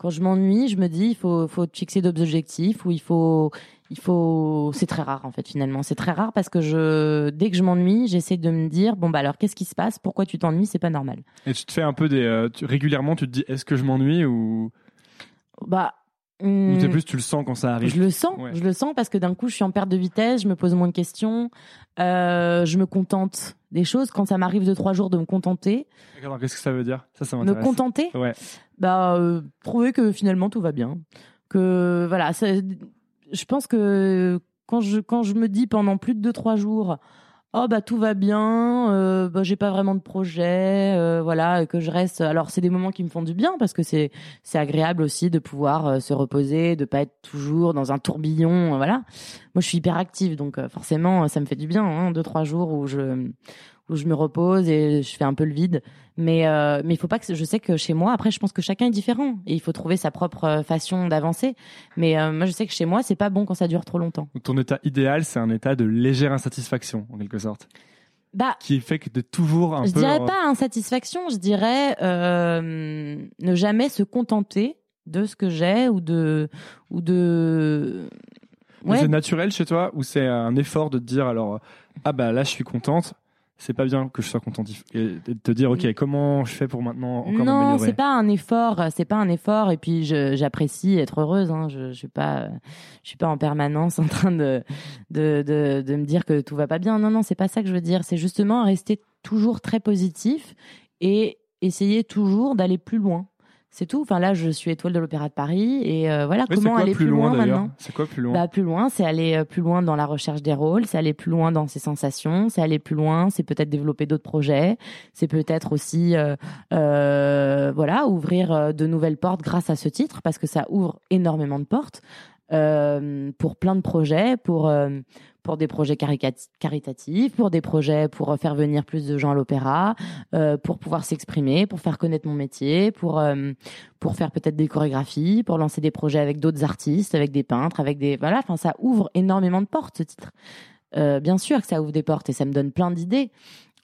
Quand je m'ennuie, je me dis il faut faut fixer d'autres objectifs ou il faut il faut c'est très rare en fait finalement. C'est très rare parce que je dès que je m'ennuie j'essaie de me dire bon bah alors qu'est-ce qui se passe? Pourquoi tu t'ennuies? C'est pas normal. Et tu te fais un peu des euh, régulièrement tu te dis est-ce que je m'ennuie ou? Bah ou hmm, plus tu le sens quand ça arrive? Je le sens je le sens parce que d'un coup je suis en perte de vitesse je me pose moins de questions euh, je me contente des choses quand ça m'arrive de trois jours de me contenter. Alors qu'est-ce que ça veut dire? Ça ça m'intéresse. me contenter? Ouais. Bah euh, trouver que finalement tout va bien. Que voilà ça, je pense que quand je, quand je me dis pendant plus de 2-3 jours, oh bah tout va bien, euh, bah, j'ai pas vraiment de projet, euh, voilà, que je reste. Alors c'est des moments qui me font du bien parce que c'est c'est agréable aussi de pouvoir euh, se reposer, de pas être toujours dans un tourbillon, voilà. Moi je suis hyper active donc forcément ça me fait du bien, hein, deux trois jours où je où je me repose et je fais un peu le vide. Mais euh, mais il faut pas que je sais que chez moi après je pense que chacun est différent et il faut trouver sa propre euh, façon d'avancer. Mais euh, moi je sais que chez moi c'est pas bon quand ça dure trop longtemps. Ton état idéal c'est un état de légère insatisfaction en quelque sorte. Bah, qui fait que de toujours un je peu. Je dirais pas insatisfaction, je dirais euh, ne jamais se contenter de ce que j'ai ou de ou de. Ouais. C'est naturel chez toi ou c'est un effort de te dire alors ah bah là je suis contente c'est pas bien que je sois contentif. Et de te dire ok comment je fais pour maintenant encore non c'est pas un effort c'est pas un effort et puis j'apprécie être heureuse hein. je, je suis pas je suis pas en permanence en train de de, de de me dire que tout va pas bien. Non non c'est pas ça que je veux dire. C'est justement rester toujours très positif et essayer toujours d'aller plus loin c'est tout. Enfin là, je suis étoile de l'Opéra de Paris et euh, voilà comment aller plus, loin, maintenant. C'est quoi plus loin Bah plus loin, c'est aller euh, plus loin dans la recherche des rôles, c'est aller plus loin dans ses sensations, c'est aller plus loin, c'est peut-être développer d'autres projets, c'est peut-être aussi euh, euh, voilà ouvrir de nouvelles portes grâce à ce titre parce que ça ouvre énormément de portes. Pour plein de projets, pour pour des projets caritatifs, pour des projets pour faire venir plus de gens à l'opéra, euh, pour pouvoir s'exprimer, pour faire connaître mon métier, pour euh, pour faire peut-être des chorégraphies, pour lancer des projets avec d'autres artistes, avec des peintres, avec des voilà. Enfin, ça ouvre énormément de portes ce titre. Euh, bien sûr que ça ouvre des portes et ça me donne plein d'idées.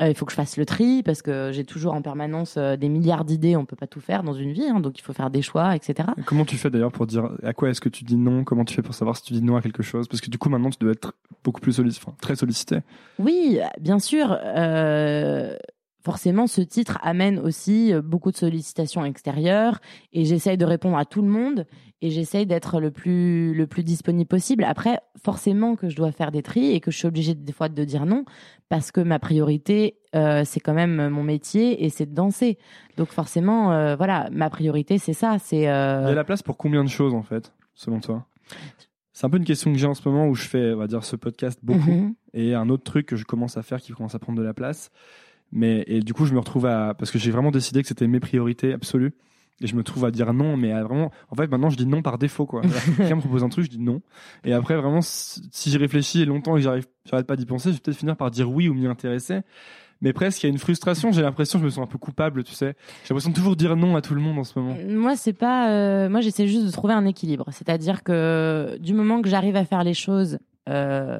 Euh, il faut que je fasse le tri parce que j'ai toujours en permanence euh, des milliards d'idées. On peut pas tout faire dans une vie, hein, donc il faut faire des choix, etc. comment tu fais d'ailleurs pour dire à quoi est-ce que tu dis non? Comment tu fais pour savoir si tu dis non à quelque chose? Parce que du coup maintenant tu dois être beaucoup plus sollicité, enfin, très sollicité. Oui, bien sûr. Euh forcément, ce titre amène aussi euh, beaucoup de sollicitations extérieures et j'essaye de répondre à tout le monde et j'essaye d'être le plus, le plus disponible possible. Après, forcément que je dois faire des tris et que je suis obligée des fois de dire non parce que ma priorité, euh, c'est quand même mon métier et c'est de danser. Donc forcément, euh, voilà, ma priorité, c'est ça. C'est. Il y a la place pour combien de choses en fait, selon toi? C'est un peu une question que j'ai en ce moment où je fais, on va dire, ce podcast beaucoup. Mhm. Et un autre truc que je commence à faire qui commence à prendre de la place, mais et du coup, je me retrouve à parce que j'ai vraiment décidé que c'était mes priorités absolues. Et je me trouve à dire non, mais vraiment, en fait, maintenant, je dis non par défaut, quoi. Quelqu'un me propose un truc, je dis non. Et après, vraiment, si j'y réfléchis longtemps et que j'arrive, j'arrête pas d'y penser, je vais peut-être finir par dire oui ou m'y intéresser. Mais presque, il y a une frustration. J'ai l'impression, je me sens un peu coupable, tu sais. J'ai l'impression de toujours dire non à tout le monde en ce moment. Moi, c'est pas. Euh, moi, j'essaie juste de trouver un équilibre. C'est-à-dire que du moment que j'arrive à faire les choses euh,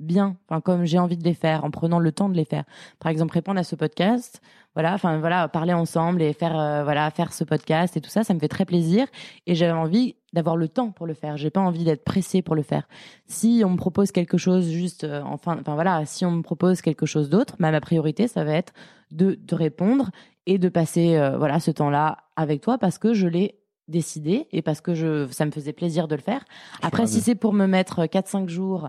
bien, enfin comme j'ai envie de les faire, en prenant le temps de les faire. Par exemple, répondre à ce podcast, voilà, enfin voilà, parler ensemble et faire euh, voilà faire ce podcast et tout ça, ça me fait très plaisir et j'avais envie d'avoir le temps pour le faire. J'ai pas envie d'être pressée pour le faire. Si on me propose quelque chose juste, euh, enfin, enfin voilà, si on me propose quelque chose d'autre, bah, ma priorité ça va être de, de répondre et de passer euh, voilà ce temps-là avec toi parce que je l'ai décidé et parce que je, ça me faisait plaisir de le faire. Après, si c'est pour me mettre 4-5 jours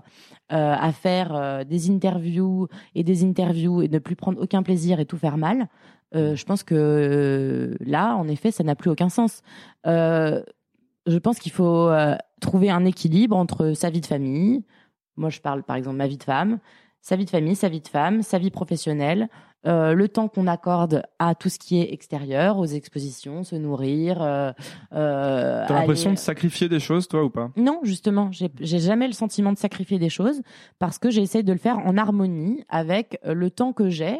euh, à faire euh, des interviews et des interviews et ne plus prendre aucun plaisir et tout faire mal, euh, je pense que là, en effet, ça n'a plus aucun sens. je pense qu'il faut trouver un équilibre entre sa vie de famille, moi je parle par exemple de ma vie de femme, sa vie de famille, sa vie de femme, sa vie professionnelle, euh, le temps qu'on accorde à tout ce qui est extérieur, aux expositions, se nourrir. Euh, euh, T'as l'impression de sacrifier des choses, toi, ou pas? Non, justement, j'ai jamais le sentiment de sacrifier des choses parce que j'essaie de le faire en harmonie avec le temps que j'ai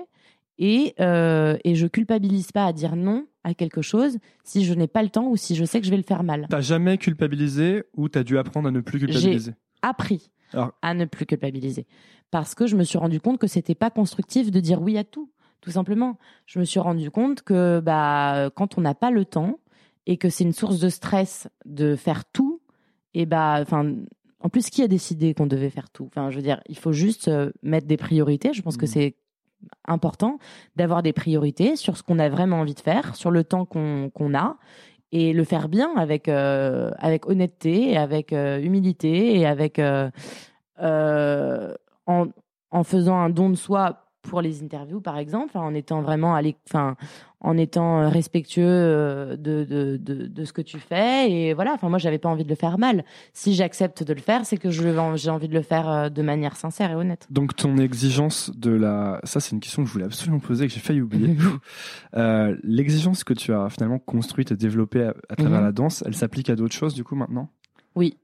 et euh, et je culpabilise pas à dire non à quelque chose si je n'ai pas le temps ou si je sais que je vais le faire mal. T'as jamais culpabilisé ou t'as dû apprendre à ne plus culpabiliser? Appris Alors- à ne plus culpabiliser parce que je me suis rendu compte que c'était pas constructif de dire oui à tout, tout simplement. Je me suis rendu compte que bah quand on n'a pas le temps et que c'est une source de stress de faire tout, et bah enfin en plus qui a décidé qu'on devait faire tout? Enfin je veux dire, il faut juste euh, mettre des priorités. Je pense que Mhm. c'est important d'avoir des priorités sur ce qu'on a vraiment envie de faire, sur le temps qu'on qu'on a et le faire bien avec euh, avec honnêteté, et avec euh, humilité et avec euh, en, en faisant un don de soi pour les interviews par exemple, en étant vraiment à l'é- enfin en étant respectueux euh, de, de, de, de ce que tu fais et voilà enfin moi j'avais pas envie de le faire mal si j'accepte de le faire c'est que j'ai envie de le faire euh, de manière sincère et honnête Donc ton exigence de la... Ça c'est une question que je voulais absolument poser et que j'ai failli oublier. Euh, L'exigence que tu as finalement construite et développée à, à travers Mhm. la danse, elle s'applique à d'autres choses du coup maintenant? Oui.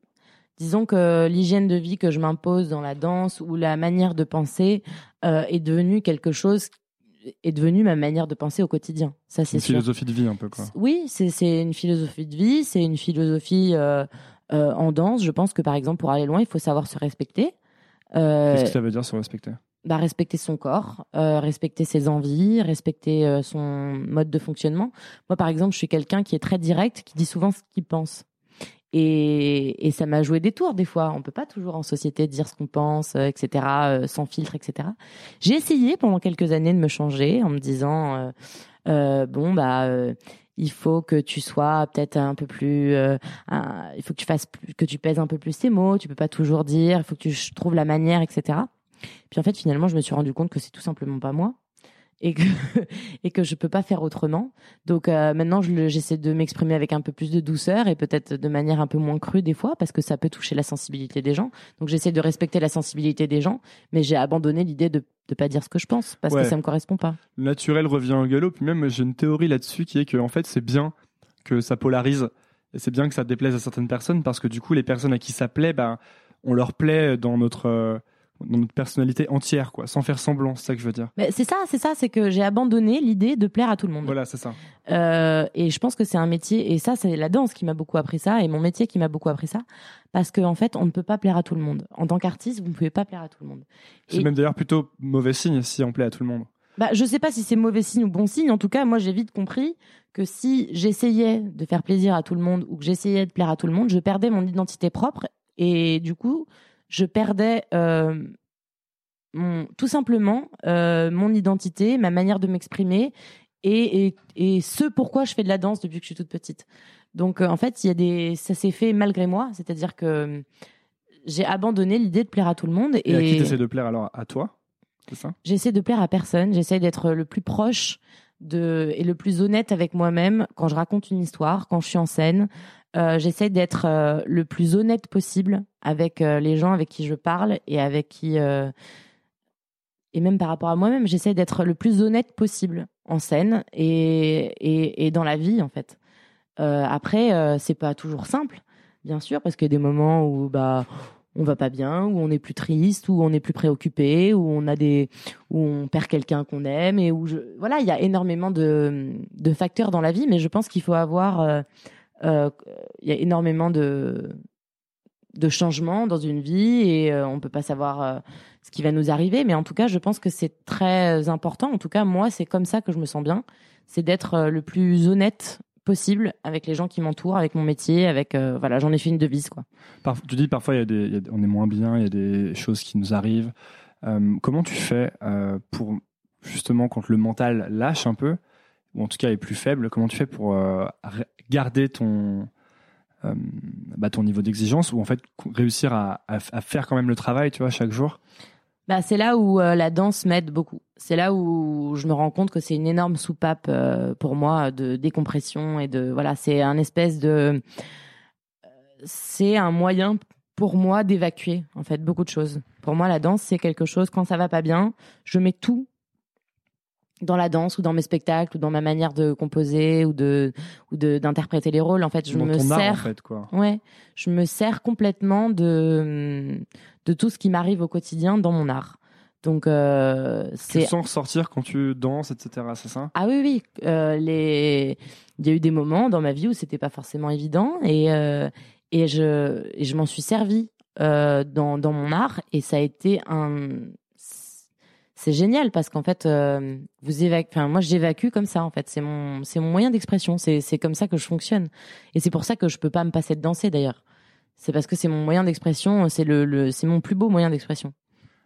Disons que l'hygiène de vie que je m'impose dans la danse ou la manière de penser euh, est devenue quelque chose, est devenue ma manière de penser au quotidien. Ça, c'est Une sûr. philosophie de vie un peu quoi. Oui, c'est une philosophie de vie, c'est une philosophie euh, euh, en danse. Je pense que par exemple, pour aller loin, il faut savoir se respecter. Qu'est-ce que ça veut dire se respecter? Bah, respecter son corps, euh, respecter ses envies, respecter euh, son mode de fonctionnement. Moi, par exemple, je suis quelqu'un qui est très direct, qui dit souvent ce qu'il pense. Et, ça m'a joué des tours des fois. On peut pas toujours en société dire ce qu'on pense, euh, etc., euh, sans filtre, etc. J'ai essayé pendant quelques années de me changer en me disant euh, bon bah il faut que tu sois peut-être un peu plus, il faut que tu fasses plus, que tu pèses un peu plus tes mots. Tu peux pas toujours dire. Il faut que tu trouves la manière, etc. Puis en fait, finalement, je me suis rendu compte que c'est tout simplement pas moi et que et que je peux pas faire autrement. Donc euh, maintenant, je j'essaie de m'exprimer avec un peu plus de douceur et peut-être de manière un peu moins crue des fois parce que ça peut toucher la sensibilité des gens. Donc j'essaie de respecter la sensibilité des gens, mais j'ai abandonné l'idée de de pas dire ce que je pense parce Ouais. que ça me correspond pas. Le naturel revient au galop. Puis même, j'ai une théorie là-dessus qui est que en fait, c'est bien que ça polarise. Et c'est bien que ça déplaise à certaines personnes parce que du coup, les personnes à qui ça plaît, ben, on leur plaît dans notre, euh, dans notre personnalité entière, quoi, sans faire semblant. C'est ça que je veux dire. Mais c'est ça, c'est ça, c'est que j'ai abandonné l'idée de plaire à tout le monde. Voilà, c'est ça. Euh, et je pense que c'est un métier, et ça, c'est la danse qui m'a beaucoup appris ça, et mon métier qui m'a beaucoup appris ça, parce qu'en en fait, on ne peut pas plaire à tout le monde. En tant qu'artiste, vous ne pouvez pas plaire à tout le monde. C'est Et- même d'ailleurs plutôt mauvais signe si on plaît à tout le monde. Bah, je sais pas si c'est mauvais signe ou bon signe. En tout cas, moi, j'ai vite compris que si j'essayais de faire plaisir à tout le monde ou que j'essayais de plaire à tout le monde, je perdais mon identité propre et du coup, je perdais euh, mon, tout simplement euh, mon identité, ma manière de m'exprimer et, et, et ce pourquoi je fais de la danse depuis que je suis toute petite. Donc, euh, en fait, il y a des, ça s'est fait malgré moi, c'est-à-dire que j'ai abandonné l'idée de plaire à tout le monde Et, à qui t'essaies de plaire alors? À toi? C'est ça? J'essaie de plaire à personne. J'essaie d'être le plus proche de et le plus honnête avec moi-même quand je raconte une histoire, quand je suis en scène. Euh, J'essaie d'être euh, le plus honnête possible avec euh, les gens avec qui je parle et avec qui et même par rapport à moi-même. J'essaie d'être le plus honnête possible en scène et et, dans la vie en fait. Après, c'est pas toujours simple, bien sûr, parce qu'il y a des moments où bah on va pas bien, où on est plus triste, où on est plus préoccupé, où on a des, où on perd quelqu'un qu'on aime et où voilà, il y a énormément de, de facteurs dans la vie, mais je pense qu'il faut avoir, euh, il y a énormément de, changements dans une vie et euh, on peut pas savoir euh, ce qui va nous arriver, mais en tout cas, je pense que c'est très important. En tout cas, moi, c'est comme ça que je me sens bien, c'est d'être euh, le plus honnête possible avec les gens qui m'entourent, avec mon métier, avec voilà, j'en ai fait une devise quoi. Tu dis parfois il y a des, on est moins bien, il y a des choses qui nous arrivent. Comment tu fais pour justement quand le mental lâche un peu, ou en tout cas est plus faible, comment tu fais pour euh, garder ton euh, bah, ton niveau d'exigence ou en fait réussir à, faire quand même le travail, tu vois, chaque jour? Bah, c'est là où euh, la danse m'aide beaucoup. C'est là où je me rends compte que c'est une énorme soupape pour moi de décompression et de voilà, c'est un espèce de c'est un moyen pour moi d'évacuer en fait beaucoup de choses. Pour moi la danse c'est quelque chose quand ça va pas bien, je mets tout dans la danse ou dans mes spectacles ou dans ma manière de composer ou de ou de d'interpréter les rôles en fait, je dans me art sers en fait quoi. Ouais, je me sers complètement de de tout ce qui m'arrive au quotidien dans mon art. Donc euh, Tu c'est le sens ressortir quand tu danses, etc. C'est ça? Ah oui oui euh, les il y a eu des moments dans ma vie où c'était pas forcément évident et euh, et je et je m'en suis servi euh, dans dans mon art et ça a été un c'est génial parce qu'en fait euh, vous enfin moi j'évacue comme ça en fait. C'est mon c'est mon moyen d'expression. C'est c'est comme ça que je fonctionne. Et c'est pour ça que je peux pas me passer de danser d'ailleurs. C'est parce que c'est mon moyen d'expression c'est le, le c'est mon plus beau moyen d'expression.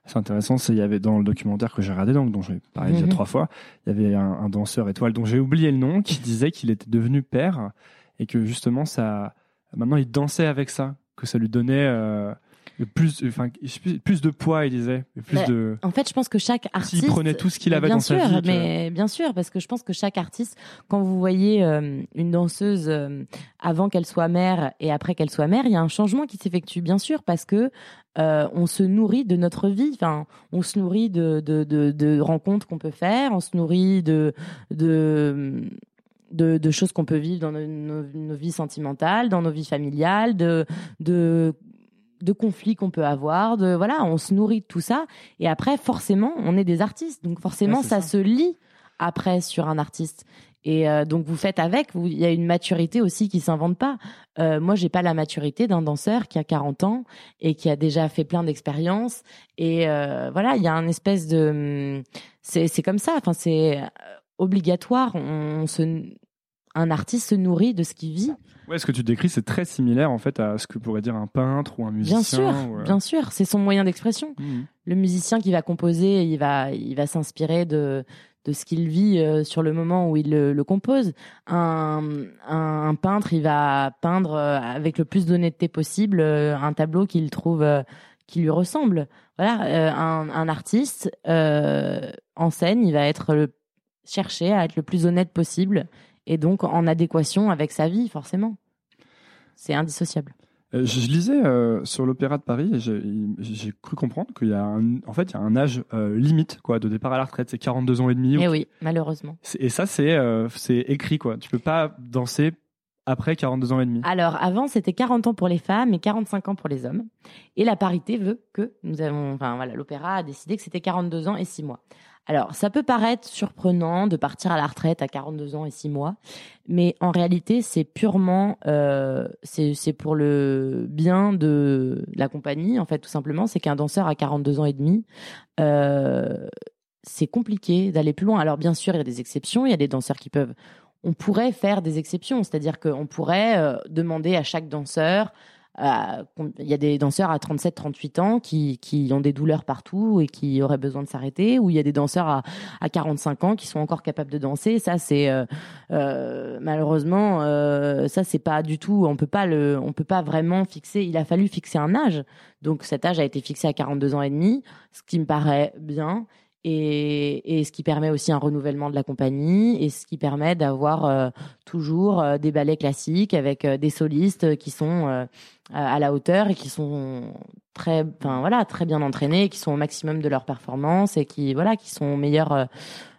C'est intéressant, c'est il y avait dans le documentaire que j'ai regardé, donc dont j'ai parlé déjà Mhm. trois fois, il y avait un, un danseur étoile dont j'ai oublié le nom qui disait qu'il était devenu père et que justement ça, maintenant il dansait avec ça, que ça lui donnait euh, plus, enfin plus, de poids, il disait, plus de. En fait, je pense que chaque artiste. S'il prenait tout ce qu'il avait dans sûr, sa vie, que- mais bien sûr, parce que je pense que chaque artiste, quand vous voyez euh, une danseuse euh, avant qu'elle soit mère et après qu'elle soit mère, il y a un changement qui s'effectue, bien sûr, parce que euh, on se nourrit de notre vie. Enfin, on se nourrit de de, de, de rencontres qu'on peut faire, on se nourrit de de de, de choses qu'on peut vivre dans nos, nos- nos vies sentimentales, dans nos vies familiales, de de de conflits qu'on peut avoir, de voilà, on se nourrit de tout ça et après forcément, on est des artistes. Donc forcément Ouais, ça, ça. se lie après sur un artiste. Et euh, donc vous faites avec, il y a une maturité aussi qui s'invente pas. Euh, moi, j'ai pas la maturité d'un danseur qui a 40 ans et qui a déjà fait plein d'expériences. Et euh, voilà, il y a un espèce de, c'est c'est comme ça. Enfin, c'est euh, obligatoire. On, se, un artiste se nourrit de ce qu'il vit. Ouais, ce que tu décris, c'est très similaire en fait à ce que pourrait dire un peintre ou un musicien. Bien sûr, ou, euh, bien sûr, c'est son moyen d'expression. mhm. Le musicien qui va composer, il va, il va s'inspirer de de ce qu'il vit euh, sur le moment où il le, le compose. Un, un, un peintre, il va peindre euh, avec le plus d'honnêteté possible un tableau qu'il trouve qui lui ressemble. Voilà, un, un artiste euh, en scène, il va être le chercher à être le plus honnête possible et donc en adéquation avec sa vie, forcément. C'est indissociable. Euh, Je, lisais euh, sur l'Opéra de Paris et j'ai cru comprendre qu'il y a un, en fait il y a un âge euh, limite quoi de départ à la retraite, c'est 42 ans et demi. Et Eh oui, malheureusement. Et ça c'est c'est écrit quoi. Tu peux pas danser après 42 ans et demi. Alors, avant, c'était 40 ans pour les femmes et 45 ans pour les hommes. Et la parité veut que nous avons, enfin voilà, l'opéra a décidé que c'était 42 ans et 6 mois. Alors, ça peut paraître surprenant de partir à la retraite à 42 ans et 6 mois, mais en réalité, c'est purement, euh, c'est pour le bien de la compagnie, en fait, tout simplement. C'est qu'un danseur à 42 ans et demi, euh, c'est compliqué d'aller plus loin. Alors, bien sûr, il y a des exceptions. Il y a des danseurs qui peuvent on pourrait faire des exceptions, c'est-à-dire qu'on pourrait euh, demander à chaque danseur, il y a des danseurs à 37-38 ans qui, qui ont des douleurs partout et qui auraient besoin de s'arrêter, ou il y a des danseurs à, à 45 ans qui sont encore capables de danser. Ça, c'est euh, euh, malheureusement, euh, ça c'est pas du tout. On peut pas le, on peut pas vraiment fixer. Il a fallu fixer un âge, donc cet âge a été fixé à 42 ans et demi, ce qui me paraît bien et, et ce qui permet aussi un renouvellement de la compagnie et ce qui permet d'avoir euh, toujours euh, des ballets classiques avec euh, des solistes qui sont euh, à la hauteur et qui sont très enfin voilà très bien entraînés qui sont au maximum de leur performance et qui voilà qui sont meilleurs euh,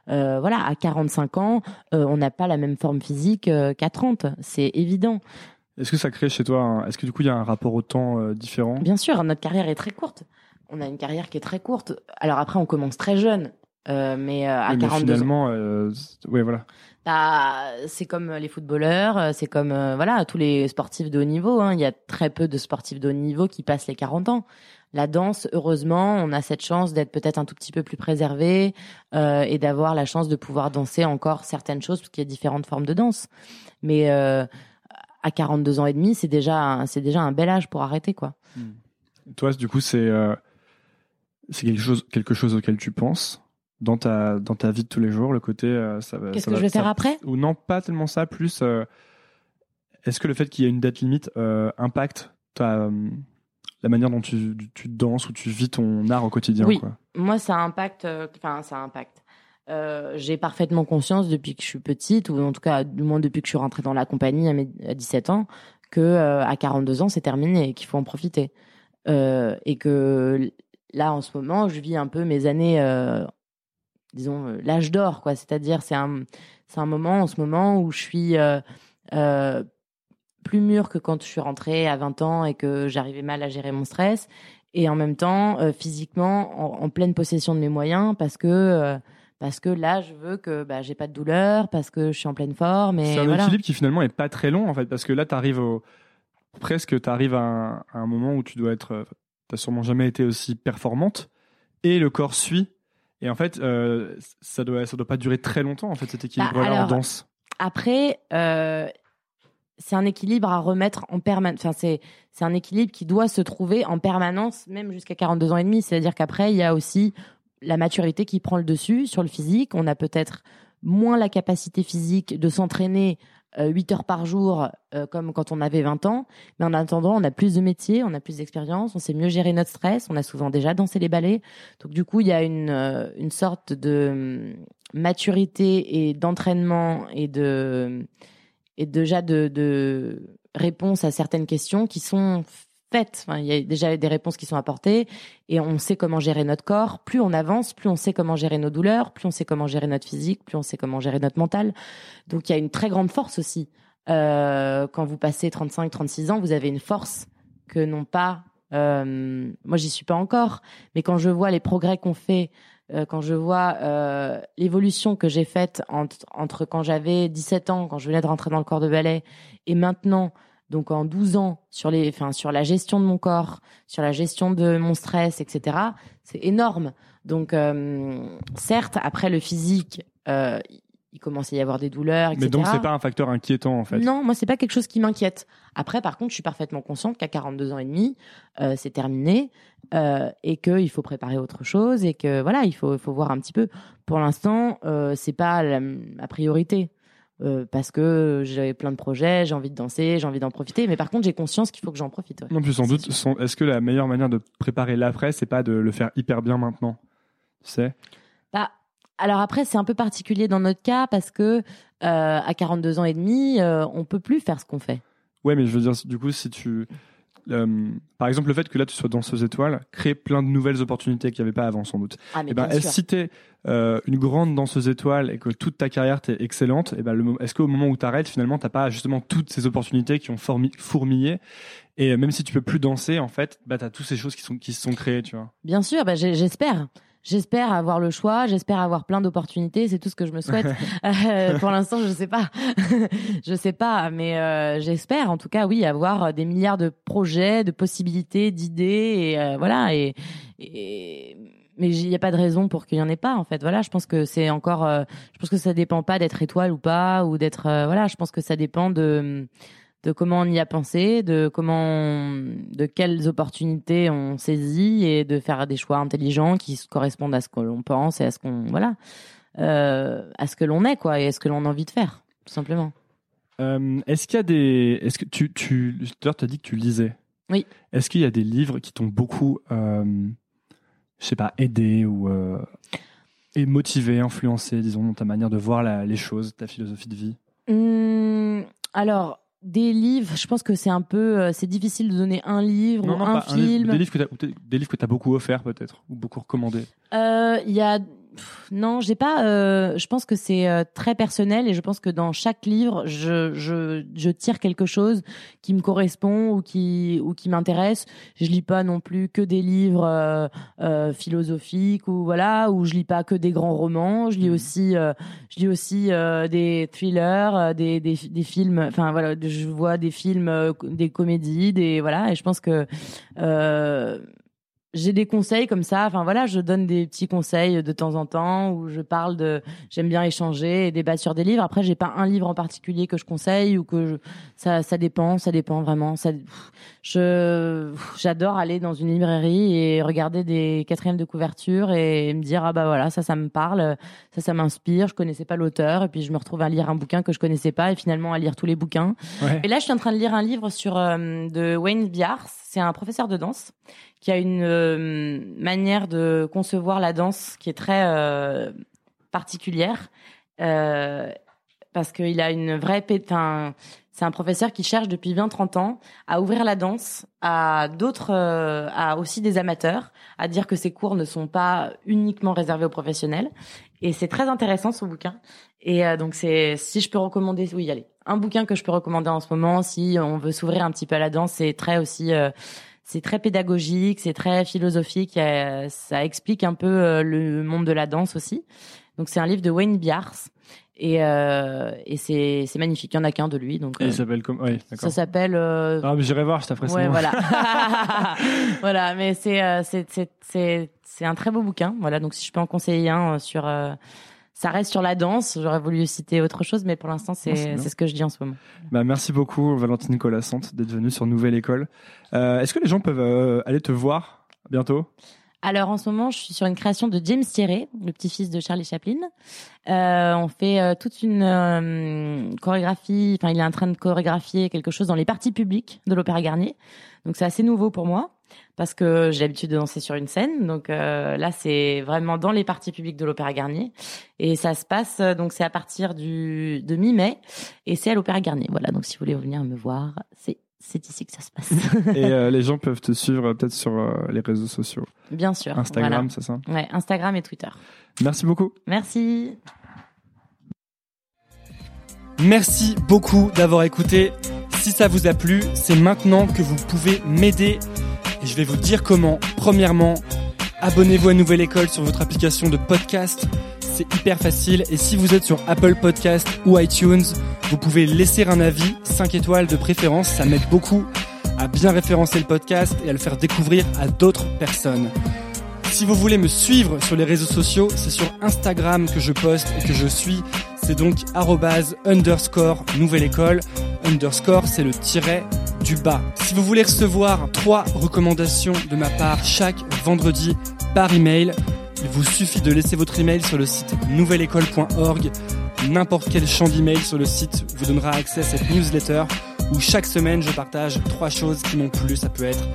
euh, voilà à 45 ans euh, on n'a pas la même forme physique euh, qu'à 30 c'est évident. Est-ce que ça crée chez toi un- Est-ce que du coup il y a un rapport au temps euh, différent? Bien sûr, notre carrière est très courte. On a une carrière qui est très courte. Alors après, on commence très jeune, euh, mais euh, à Oui, mais 42 ans. finalement, euh, c'est- ouais voilà. Bah, c'est comme les footballeurs, euh, c'est comme euh, voilà tous les sportifs de haut niveau. hein. Il y a très peu de sportifs de haut niveau qui passent les 40 ans. La danse, heureusement, on a cette chance d'être peut-être un tout petit peu plus préservé euh, et d'avoir la chance de pouvoir danser encore certaines choses parce qu'il y a différentes formes de danse. Mais euh, à 42 ans et demi, c'est déjà un- c'est déjà un bel âge pour arrêter quoi. Toi du coup c'est euh, c'est quelque chose quelque chose auquel tu penses dans ta dans ta vie de tous les jours le côté euh, ça va Qu'est-ce que va- je vais ça- faire après? Ou non pas tellement ça plus euh, est-ce que le fait qu'il y ait une date limite euh, impacte ta la manière dont tu, tu danses ou tu vis ton art au quotidien Oui. quoi? Moi, ça impacte. Enfin, ça impacte. J'ai parfaitement conscience depuis que je suis petite, ou en tout cas, du moins depuis que je suis rentrée dans la compagnie à, mes, à 17 ans, que à 42 ans, c'est terminé et qu'il faut en profiter. Euh, et que là, en ce moment, je vis un peu mes années, euh, disons, euh, l'âge d'or, quoi. C'est-à-dire, c'est un, c'est un moment en ce moment où je suis euh, plus mûre que quand je suis rentrée à 20 ans et que j'arrivais mal à gérer mon stress et en même temps physiquement en, pleine possession de mes moyens parce que parce que là je veux que bah, j'ai pas de douleur parce que je suis en pleine forme et c'est un équilibre qui finalement est pas très long en fait parce que là tu arrives au presque tu arrives à, un, moment où tu dois être euh, t'as sûrement jamais été aussi performante et le corps suit et en fait ça doit ça doit pas durer très longtemps en fait cet équilibre là bah, en danse après c'est un équilibre à remettre en permanence. Enfin, c'est c'est un équilibre qui doit se trouver en permanence, même jusqu'à 42 ans et demi. C'est-à-dire qu'après, il y a aussi la maturité qui prend le dessus sur le physique. On a peut-être moins la capacité physique de s'entraîner euh, 8 heures par jour, euh, comme quand on avait 20 ans. Mais en attendant, on a plus de métiers, on a plus d'expérience, on sait mieux gérer notre stress, on a souvent déjà dansé les ballets. Donc du coup, il y a une, euh, une sorte de hum, maturité et d'entraînement et de et déjà de, de réponses à certaines questions qui sont il y a déjà des réponses qui sont apportées et on sait comment gérer notre corps. Plus on avance, plus on sait comment gérer nos douleurs, plus on sait comment gérer notre physique, plus on sait comment gérer notre mental. Donc il y a une très grande force aussi. Euh, quand vous passez 35, 36 ans, vous avez une force que n'ont pas. Euh, moi, j'y suis pas encore, mais quand je vois les progrès qu'on fait euh, quand je vois l'évolution que j'ai faite entre, quand j'avais 17 ans, quand je venais de rentrer dans le corps de ballet, et maintenant, donc en 12 ans, sur, les, enfin, sur la gestion de mon corps, sur la gestion de mon stress, etc., c'est énorme. Donc, euh, certes, après le physique, euh, il commence à y avoir des douleurs, etc. Mais donc c'est pas un facteur inquiétant en fait. Non, moi c'est pas quelque chose qui m'inquiète. Après, par contre, je suis parfaitement consciente qu'à 42 ans et demi, euh, c'est terminé euh, et qu'il faut préparer autre chose et que voilà, il faut, faut voir un petit peu. Pour l'instant, euh, c'est pas la, priorité. Euh, parce que j'avais plein de projets, j'ai envie de danser, j'ai envie d'en profiter. Mais par contre, j'ai conscience qu'il faut que j'en profite. Non, plus sans doute, est-ce que la meilleure manière de préparer l'après, c'est pas de le faire hyper bien maintenant? Tu sais? Bah, alors après, c'est un peu particulier dans notre cas parce que euh, à 42 ans et demi, euh, on peut plus faire ce qu'on fait. Ouais, mais je veux dire, du coup, si tu, euh, par exemple, le fait que là tu sois danseuse étoile crée plein de nouvelles opportunités qu'il n'y avait pas avant, sans doute. Ah, et eh ben, est-ce si tu es une grande danseuse étoile et que toute ta carrière t'est excellente, et eh ben, est-ce qu'au moment où tu arrêtes, finalement, t'as pas justement toutes ces opportunités qui ont fourmillé? Et même si tu peux plus danser, en fait, bah, tu as toutes ces choses qui, sont, qui se sont créées, tu vois. Bien sûr, bah, j'espère. J'espère avoir le choix, j'espère avoir plein d'opportunités, c'est tout ce que je me souhaite. euh, pour l'instant, je sais pas, je sais pas, mais euh, j'espère, en tout cas, oui, avoir des milliards de projets, de possibilités, d'idées, et euh, voilà. Et, et mais il n'y a pas de raison pour qu'il y en ait pas, en fait. Voilà, je pense que c'est encore, euh, je pense que ça dépend pas d'être étoile ou pas, ou d'être, voilà, je pense que ça dépend de de comment on y a pensé, de comment, de quelles opportunités on saisit et de faire des choix intelligents qui correspondent à ce que l'on pense et à ce qu'on, voilà, euh, à ce que l'on est, quoi, et à ce que l'on a envie de faire, tout simplement. Euh, est-ce qu'il y a des, est-ce que tu, tu, tu as dit que tu lisais. Oui. Est-ce qu'il y a des livres qui t'ont beaucoup, euh, je sais pas, aidé ou et motivé, influencé, disons, dans ta manière de voir la, les choses, ta philosophie de vie? Mmh, alors des livres, je pense que c'est un peu, euh, c'est difficile de donner un livre ou un film. des livres que tu as beaucoup offert peut-être ou beaucoup recommandé. Euh, il y a non, j'ai pas. Euh, je pense que c'est euh, très personnel et je pense que dans chaque livre, je, je, je tire quelque chose qui me correspond ou qui ou qui m'intéresse. Je lis pas non plus que des livres euh, euh philosophiques ou voilà, ou je lis pas que des grands romans. Je lis mmh. aussi, je lis aussi des thrillers, des, des, des films. Enfin voilà, je vois des films, des comédies, des voilà. Et je pense que j'ai des conseils comme ça. Enfin voilà, je donne des petits conseils de temps en temps où je parle de. J'aime bien échanger et débattre sur des livres. Après, j'ai pas un livre en particulier que je conseille ou que je... ça ça dépend, ça dépend vraiment. Ça, je j'adore aller dans une librairie et regarder des quatrièmes de couverture et me dire ah bah voilà ça ça me parle, ça ça m'inspire. Je connaissais pas l'auteur et puis je me retrouve à lire un bouquin que je connaissais pas et finalement à lire tous les bouquins. Et là, je suis en train de lire un livre sur euh, de Wayne Biars. C'est un professeur de danse qui a une euh, manière de concevoir la danse qui est très euh, particulière euh, parce qu'il a une vraie enfin c'est un professeur qui cherche depuis 20-30 ans à ouvrir la danse à d'autres à aussi des amateurs à dire que ses cours ne sont pas uniquement réservés aux professionnels. Et c'est très intéressant ce bouquin. Et donc c'est si je peux recommander oui allez. Un bouquin que je peux recommander en ce moment si on veut s'ouvrir un petit peu à la danse c'est très aussi c'est très pédagogique, c'est très philosophique. ça explique un peu le monde de la danse aussi. Donc c'est un livre de Wayne Biars. Et, euh, et c'est, c'est magnifique. Il y en a qu'un de lui. Donc, et il s'appelle comme. Ça s'appelle. Euh... Ah, mais j'irai voir, je t'apprécie. Ouais, voilà. voilà, mais c'est, c'est, c'est, c'est, c'est un très beau bouquin. Voilà, donc si je peux en conseiller un sur. Ça reste sur la danse. J'aurais voulu citer autre chose, mais pour l'instant, c'est, ce que je dis en ce moment. Bah, merci beaucoup, Valentine Colassante, d'être venue sur Nouvelle École. Euh, est-ce que les gens peuvent aller te voir bientôt? Alors en ce moment, je suis sur une création de James Thierry, le petit-fils de Charlie Chaplin. Euh, on fait euh, toute une euh, chorégraphie. Enfin, il est en train de chorégraphier quelque chose dans les parties publiques de l'Opéra Garnier. Donc c'est assez nouveau pour moi parce que j'ai l'habitude de danser sur une scène. Donc là, c'est vraiment dans les parties publiques de l'Opéra Garnier et ça se passe. Donc c'est à partir du de mi-mai et c'est à l'Opéra Garnier. Voilà. Donc si vous voulez venir me voir, c'est c'est ici que ça se passe. et euh, les gens peuvent te suivre euh, peut-être sur euh, les réseaux sociaux. Bien sûr. Instagram, c'est ça? Ouais, Instagram et Twitter. Merci beaucoup. Merci. Merci beaucoup d'avoir écouté. Si ça vous a plu, c'est maintenant que vous pouvez m'aider. Et je vais vous dire comment. Premièrement, abonnez-vous à Nouvelle École sur votre application de podcast c'est hyper facile. Et si vous êtes sur Apple Podcast ou iTunes, vous pouvez laisser un avis, 5 étoiles de préférence, ça m'aide beaucoup à bien référencer le podcast et à le faire découvrir à d'autres personnes. Si vous voulez me suivre sur les réseaux sociaux, c'est sur Instagram que je poste et que je suis. C'est donc underscore nouvelle école. Underscore, c'est le tiret du bas. Si vous voulez recevoir trois recommandations de ma part chaque vendredi par email, il vous suffit de laisser votre email sur le site nouvelleécole.org. N'importe quel champ d'email sur le site vous donnera accès à cette newsletter où chaque semaine je partage trois choses qui m'ont plu. Ça peut être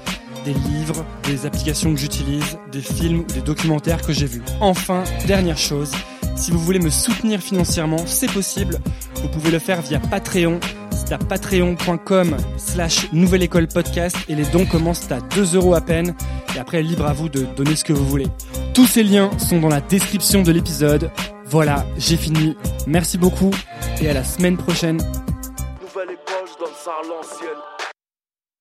des livres, des applications que j'utilise, des films ou des documentaires que j'ai vus. Enfin, dernière chose, si vous voulez me soutenir financièrement, c'est possible. Vous pouvez le faire via Patreon. C'est à patreon.com slash nouvelle école podcast et les dons commencent à 2 euros à peine. Et après, libre à vous de donner ce que vous voulez. Tous ces liens sont dans la description de l'épisode. Voilà, j'ai fini. Merci beaucoup et à la semaine prochaine. Nouvelle école, je donne ça.